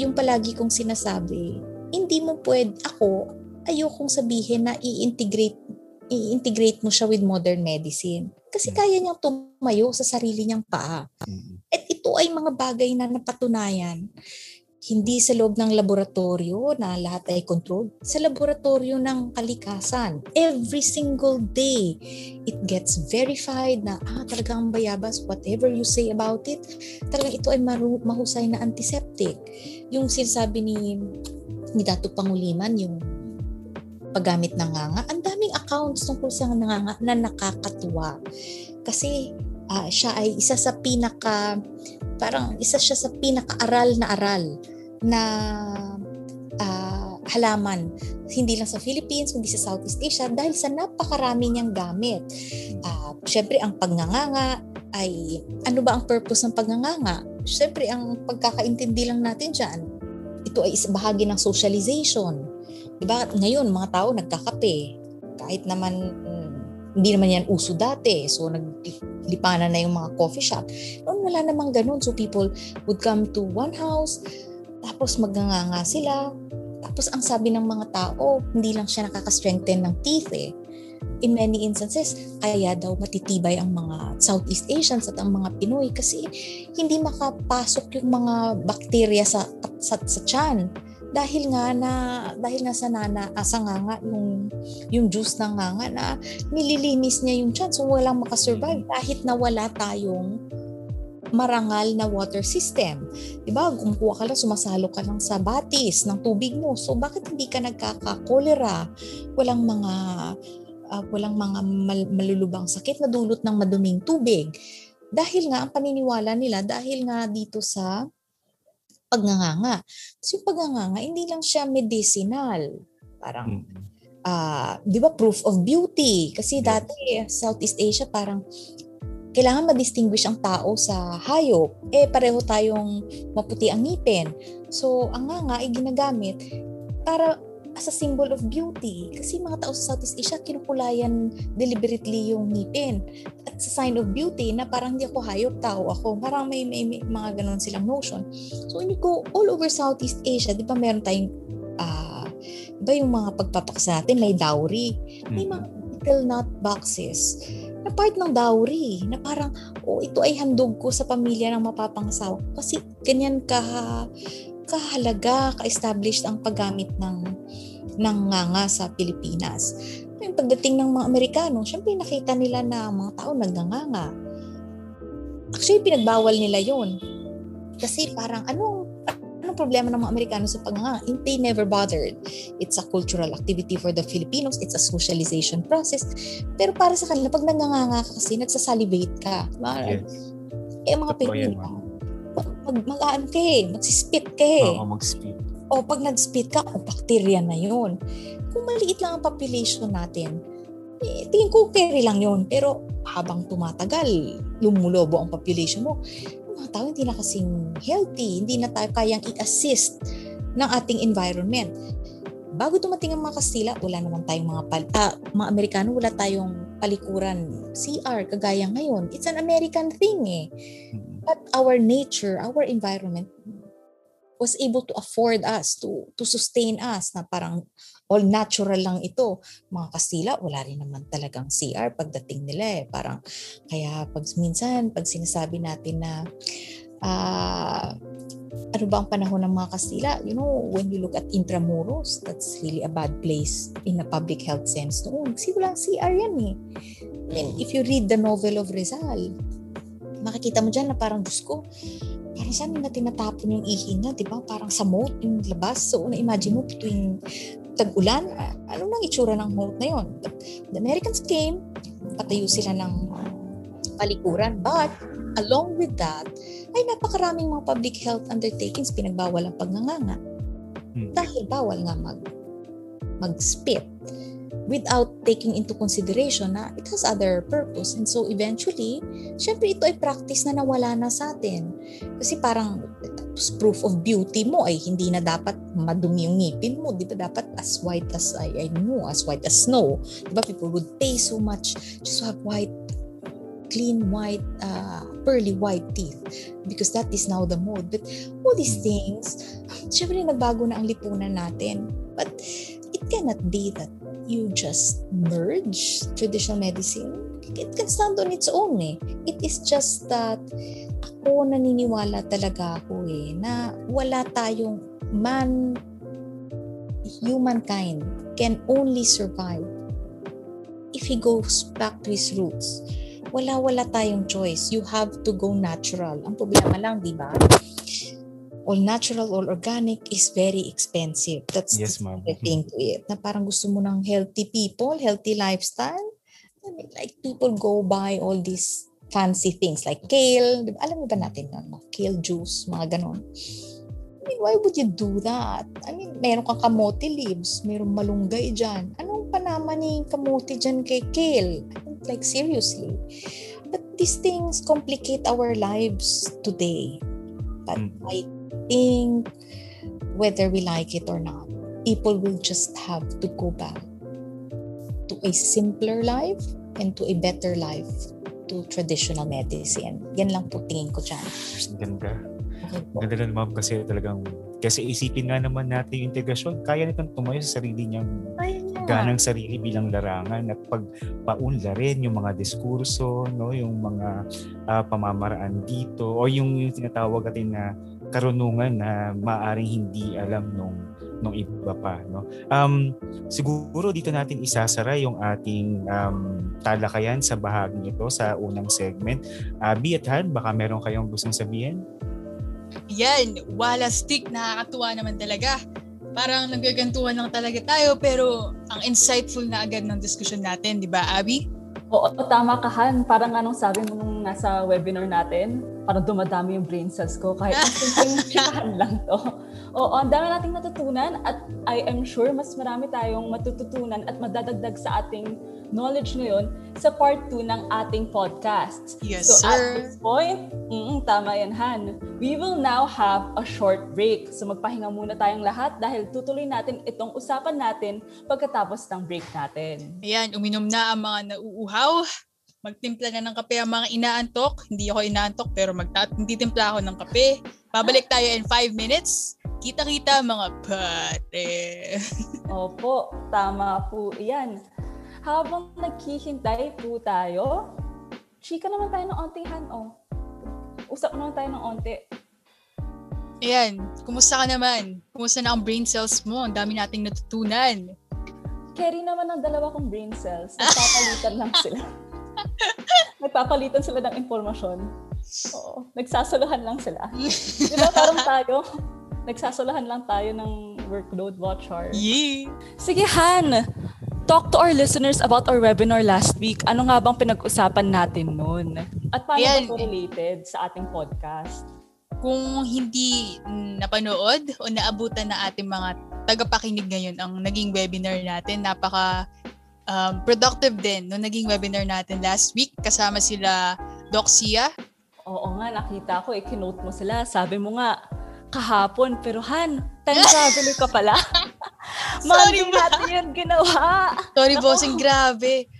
yung palagi kong sinasabi, hindi mo pwede, ako, ayokong sabihin na i-integrate i-integrate mo siya with modern medicine. Kasi kaya niyang tumayo sa sarili niyang paa. At ito ay mga bagay na napatunayan hindi sa loob ng laboratorio na lahat ay controlled, sa laboratorio ng kalikasan. Every single day, it gets verified na ah, talagang bayabas, whatever you say about it, talagang ito ay maru- mahusay na antiseptic. Yung sinasabi ni, ni Dato Panguliman, yung paggamit ng nganga, ang daming accounts tungkol sa nganga na nakakatuwa. Kasi uh, siya ay isa sa pinaka parang isa siya sa pinakaaral na aral na uh, halaman hindi lang sa Philippines kundi sa Southeast Asia dahil sa napakarami niyang gamit. Uh, Siyempre ang pagnganganga ay ano ba ang purpose ng pagnganganga? Siyempre ang pagkakaintindi lang natin diyan ito ay bahagi ng socialization. 'Di ba? Ngayon mga tao nagkakape kahit naman mm, hindi naman yan uso dati. So, naglipanan na yung mga coffee shop. Noon wala namang ganun. So, people would come to one house, tapos magnganga sila. Tapos, ang sabi ng mga tao, hindi lang siya nakaka-strengthen ng teeth eh. In many instances, kaya daw matitibay ang mga Southeast Asians at ang mga Pinoy kasi hindi makapasok yung mga bakterya sa, sa, sa tiyan dahil nga na dahil nga sa nana ah, nga nga yung yung juice ng nga na nililinis niya yung tiyan so walang makasurvive kahit na wala tayong marangal na water system. 'Di ba? Kumukuha ka lang, sumasalo ka lang sa batis ng tubig mo. So bakit hindi ka nagkaka-cholera? Walang mga uh, walang mga mal- malulubang sakit na dulot ng maduming tubig. Dahil nga ang paniniwala nila dahil nga dito sa pagnganganga. So yung pagnganganga, hindi lang siya medicinal. Parang, uh, di ba, proof of beauty. Kasi dati, Southeast Asia, parang kailangan ma-distinguish ang tao sa hayop. Eh, pareho tayong maputi ang ngipin. So, ang nga nga ay ginagamit para as a symbol of beauty. Kasi mga tao sa Southeast Asia, kinukulayan deliberately yung ngipin. At sa sign of beauty na parang hindi ako hayop, tao ako. Parang may, may, may mga ganun silang notion. So when you go all over Southeast Asia, di ba meron tayong, uh, di ba yung mga pagpapaksa natin, may dowry. May mga little nut boxes na part ng dowry na parang oh ito ay handog ko sa pamilya ng mapapangasawa kasi ganyan ka kahalaga, ka-established ang paggamit ng ng nganga sa Pilipinas. Yung pagdating ng mga Amerikano, syempre nakita nila na mga tao nagnganga. Actually, pinagbawal nila yon Kasi parang anong anong problema ng mga Amerikano sa pagnganga? They never bothered. It's a cultural activity for the Filipinos. It's a socialization process. Pero para sa kanila, pag nanganganga ka kasi, nagsasalivate ka. Yes. Eh, mga Pilipino, mag, mag ano ka eh, magsispit ka eh.
Oo, mag-spit.
O pag nag-spit ka, o bacteria na yun. Kung maliit lang ang population natin, eh, tingin ko carry lang yun. Pero habang tumatagal, lumulobo ang population mo, yung mga tao hindi na kasing healthy, hindi na tayo kayang i-assist ng ating environment. Bago dumating ang mga Kastila, wala naman tayong mga pal- ah, mga Amerikano, wala tayong palikuran CR kagaya ngayon. It's an American thing eh. But our nature, our environment was able to afford us, to, to sustain us na parang all natural lang ito. Mga Kastila, wala rin naman talagang CR pagdating nila eh. Parang, kaya pag minsan, pag sinasabi natin na uh, ano ba ang panahon ng mga Kastila? You know, when you look at Intramuros, that's really a bad place in a public health sense noon. Kasi walang CR yan eh. And if you read the novel of Rizal, makikita mo dyan na parang, Diyos ko, parang saan na tinatapon yung ihi niya, di ba? Parang sa moat yung labas. So, na-imagine mo tuwing tag-ulan, ano nang itsura ng moat na yon? The Americans came, patayo sila ng palikuran. But, along with that, ay napakaraming mga public health undertakings pinagbawal ang pagnganganga. Hmm. Dahil bawal nga mag mag-spit without taking into consideration na it has other purpose. And so eventually, syempre ito ay practice na nawala na sa atin. Kasi parang proof of beauty mo ay hindi na dapat madumi yung ngipin mo. Di ba dapat as white as I, I know, as white as snow. Di ba people would pay so much just to have white clean white, uh, pearly white teeth because that is now the mode. But all these things, syempre nagbago na ang lipunan natin. But it cannot be that you just merge traditional medicine, it can stand on its own eh. It is just that ako naniniwala talaga ako eh na wala tayong man humankind can only survive if he goes back to his roots. Wala-wala tayong choice. You have to go natural. Ang problema lang, di ba? All natural, all organic is very expensive. That's
Yes,
the
ma'am.
thing to it. Na parang gusto mo ng healthy people, healthy lifestyle. I mean, like people go buy all these fancy things like kale. Alam mo ba natin yun? Kale juice, mga ganon. I mean, why would you do that? I mean, meron kang kamote leaves, meron malunggay dyan. Anong panama ni kamote dyan kay kale? I mean, like, seriously. But these things complicate our lives today. But
Mm.
I think whether we like it or not, people will just have to go back to a simpler life and to a better life to traditional medicine. Yan lang po tingin ko dyan.
Ganda.
Okay po.
Ganda lang ma'am kasi talagang kasi isipin nga naman natin yung integrasyon, kaya nitong tumayo sa sarili niyang ganang sarili bilang larangan at pagpaunlarin yung mga diskurso, no, yung mga ah, pamamaraan dito o yung, yung tinatawag natin na karunungan na maaring hindi alam nung nung iba pa no. Um siguro dito natin isasara yung ating um, talakayan sa bahaging ito sa unang segment. Abby at Han baka meron kayong gustong sabihin
Yan, wala stick, nakakatuwa naman talaga. Parang nagagantuhan lang talaga tayo pero ang insightful na agad ng discussion natin, di ba Abby?
Oo, tama ka, Han. Parang anong sabi mo nung nasa webinar natin, parang dumadami yung brain cells ko kahit ang simpleng [LAUGHS] chikahan lang to. Oo, ang dami nating natutunan at I am sure mas marami tayong matututunan at madadagdag sa ating knowledge ngayon sa part 2 ng ating podcast.
Yes,
so at
sir.
this point, mm, tama yan, Han. We will now have a short break. So magpahinga muna tayong lahat dahil tutuloy natin itong usapan natin pagkatapos ng break natin.
Ayan, uminom na ang mga nauuhaw. Magtimpla na ng kape ang mga inaantok. Hindi ako inaantok pero magtat magtitimpla ako ng kape. Babalik tayo in 5 minutes. Kita-kita mga pare. [LAUGHS]
Opo, tama po yan. Habang naghihintay po tayo, chika naman tayo ng ontihan, oh. Usap naman tayo ng onti.
Ayan, kumusta ka naman? Kumusta na ang brain cells mo? Ang dami nating natutunan.
Carry naman ang dalawa kong brain cells. Nagpapalitan lang [LAUGHS] sila. [LAUGHS] Nagpapalitan sila ng impormasyon. Oo. Nagsasuluhan lang sila. Di ba parang tayo? [LAUGHS] Nagsasuluhan lang tayo ng workload watcher.
Yeah.
Sige, Han! Talk to our listeners about our webinar last week. Ano nga bang pinag-usapan natin noon? At paano
Ayan.
ba related sa ating podcast?
Kung hindi napanood o naabutan na ating mga tagapakinig ngayon ang naging webinar natin, napaka um, productive din no naging webinar natin last week. Kasama sila Doc Sia,
Oo nga, nakita ko, ikinote mo sila. Sabi mo nga, kahapon, pero Han, time traveler ka pala. [LAUGHS]
Sorry, ma.
natin [LAUGHS] yun ginawa.
Sorry, [LAUGHS] bossing, grabe.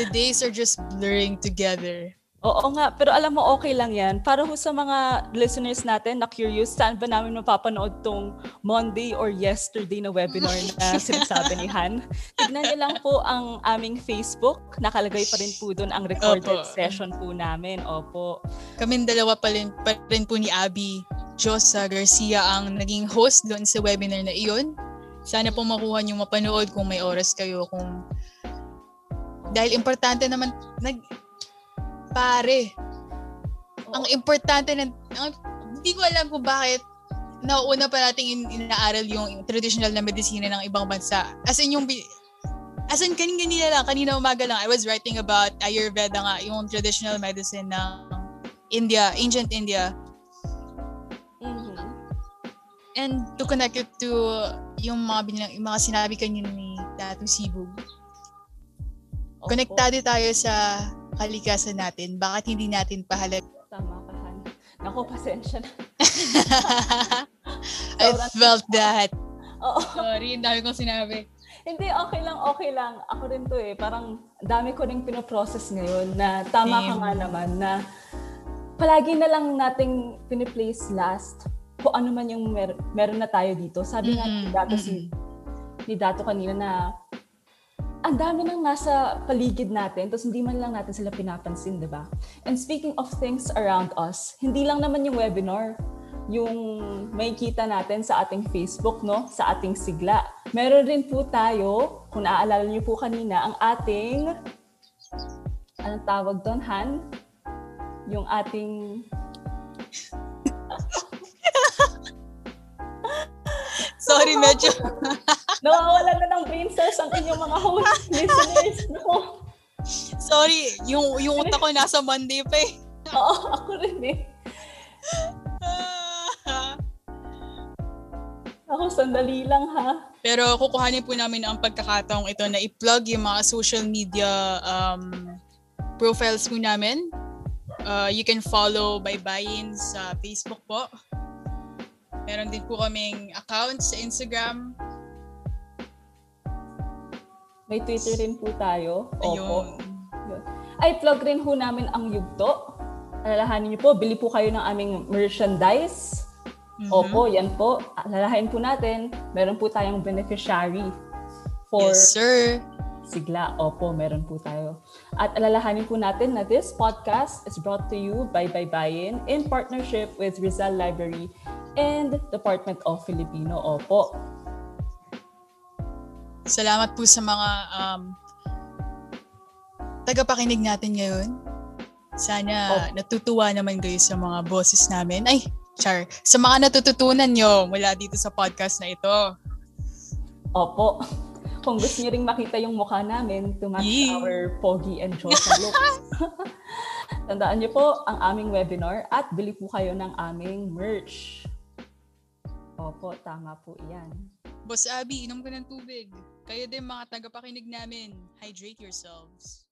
The days are just blurring together.
Oo nga, pero alam mo, okay lang yan. Para ho sa mga listeners natin na curious, saan ba namin mapapanood tong Monday or yesterday na webinar [LAUGHS] na sinasabi ni Han? Tignan niyo lang po ang aming Facebook. Nakalagay pa rin po doon ang recorded
Opo.
session po namin. Opo.
Kaming dalawa pa rin, pa rin po ni Abby Josa Garcia ang naging host doon sa webinar na iyon. Sana po makuha niyo mapanood kung may oras kayo. Kung Dahil importante naman, nag, pare, ang importante ng, ang, hindi ko alam kung bakit nauuna pa nating in, inaaral yung traditional na medisina ng ibang bansa. As in yung, as in kanina, kanina lang, kanina umaga lang, I was writing about Ayurveda nga, yung traditional medicine ng India, ancient India.
Mhm.
And to connect it to yung mga, bilang, yung mga sinabi kanina ni Tatu Sibug,
Opo.
konektado tayo sa kalikasan natin. Bakit hindi natin pahalag?
Tama ka, Han. Naku, pasensya na. [LAUGHS]
I felt that.
Oo.
Sorry, ang dami kong sinabi.
Hindi, okay lang, okay lang. Ako rin to eh. Parang dami ko rin pinoprocess ngayon na tama ka
Same.
nga naman na palagi na lang nating piniplace last kung ano man yung mer- meron na tayo dito. Sabi nga ni Dato,
mm-mm.
si, ni Dato kanina na ang dami nang nasa paligid natin, tapos hindi man lang natin sila pinapansin, di ba? And speaking of things around us, hindi lang naman yung webinar, yung may kita natin sa ating Facebook, no? Sa ating sigla. Meron rin po tayo, kung naaalala niyo po kanina, ang ating, anong tawag doon, Han? Yung ating [LAUGHS]
Sorry, medyo. [LAUGHS]
Nawawala na ng brain cells ang inyong mga host [LAUGHS] listeners. No?
Sorry, yung, yung utak ko nasa Monday pa eh.
Oo, ako rin eh. [LAUGHS] Ako, sandali lang ha.
Pero kukuhanin po namin ang pagkakataong ito na i-plug yung mga social media um, profiles po namin. Uh, you can follow Baybayin sa Facebook po. Meron din po kaming account sa Instagram.
May Twitter rin po tayo. Opo.
Ayun.
Ay, plug rin ho namin ang Yugto. Alalahanin niyo po, bili po kayo ng aming merchandise.
Mhm.
Opo, yan po. Alalahanin po natin, meron po tayong beneficiary for
Yes, sir.
sigla. Opo, meron po tayo. At alalahanin po natin na this podcast is brought to you by Baybayin in partnership with Rizal Library and Department of Filipino. Opo.
Salamat po sa mga um, tagapakinig natin ngayon. Sana natutuwa naman kayo sa mga boses namin. Ay, char. Sa mga natututunan nyo mula dito sa podcast na ito.
Opo. Kung gusto niyo ring makita yung mukha namin to match
Yee.
our pogi and chosa [LAUGHS] looks. [LAUGHS] Tandaan niyo po ang aming webinar at bili po kayo ng aming merch. Opo, tama po iyan.
Boss Abby, inom ka ng tubig. Kayo din mga tagapakinig namin. Hydrate yourselves.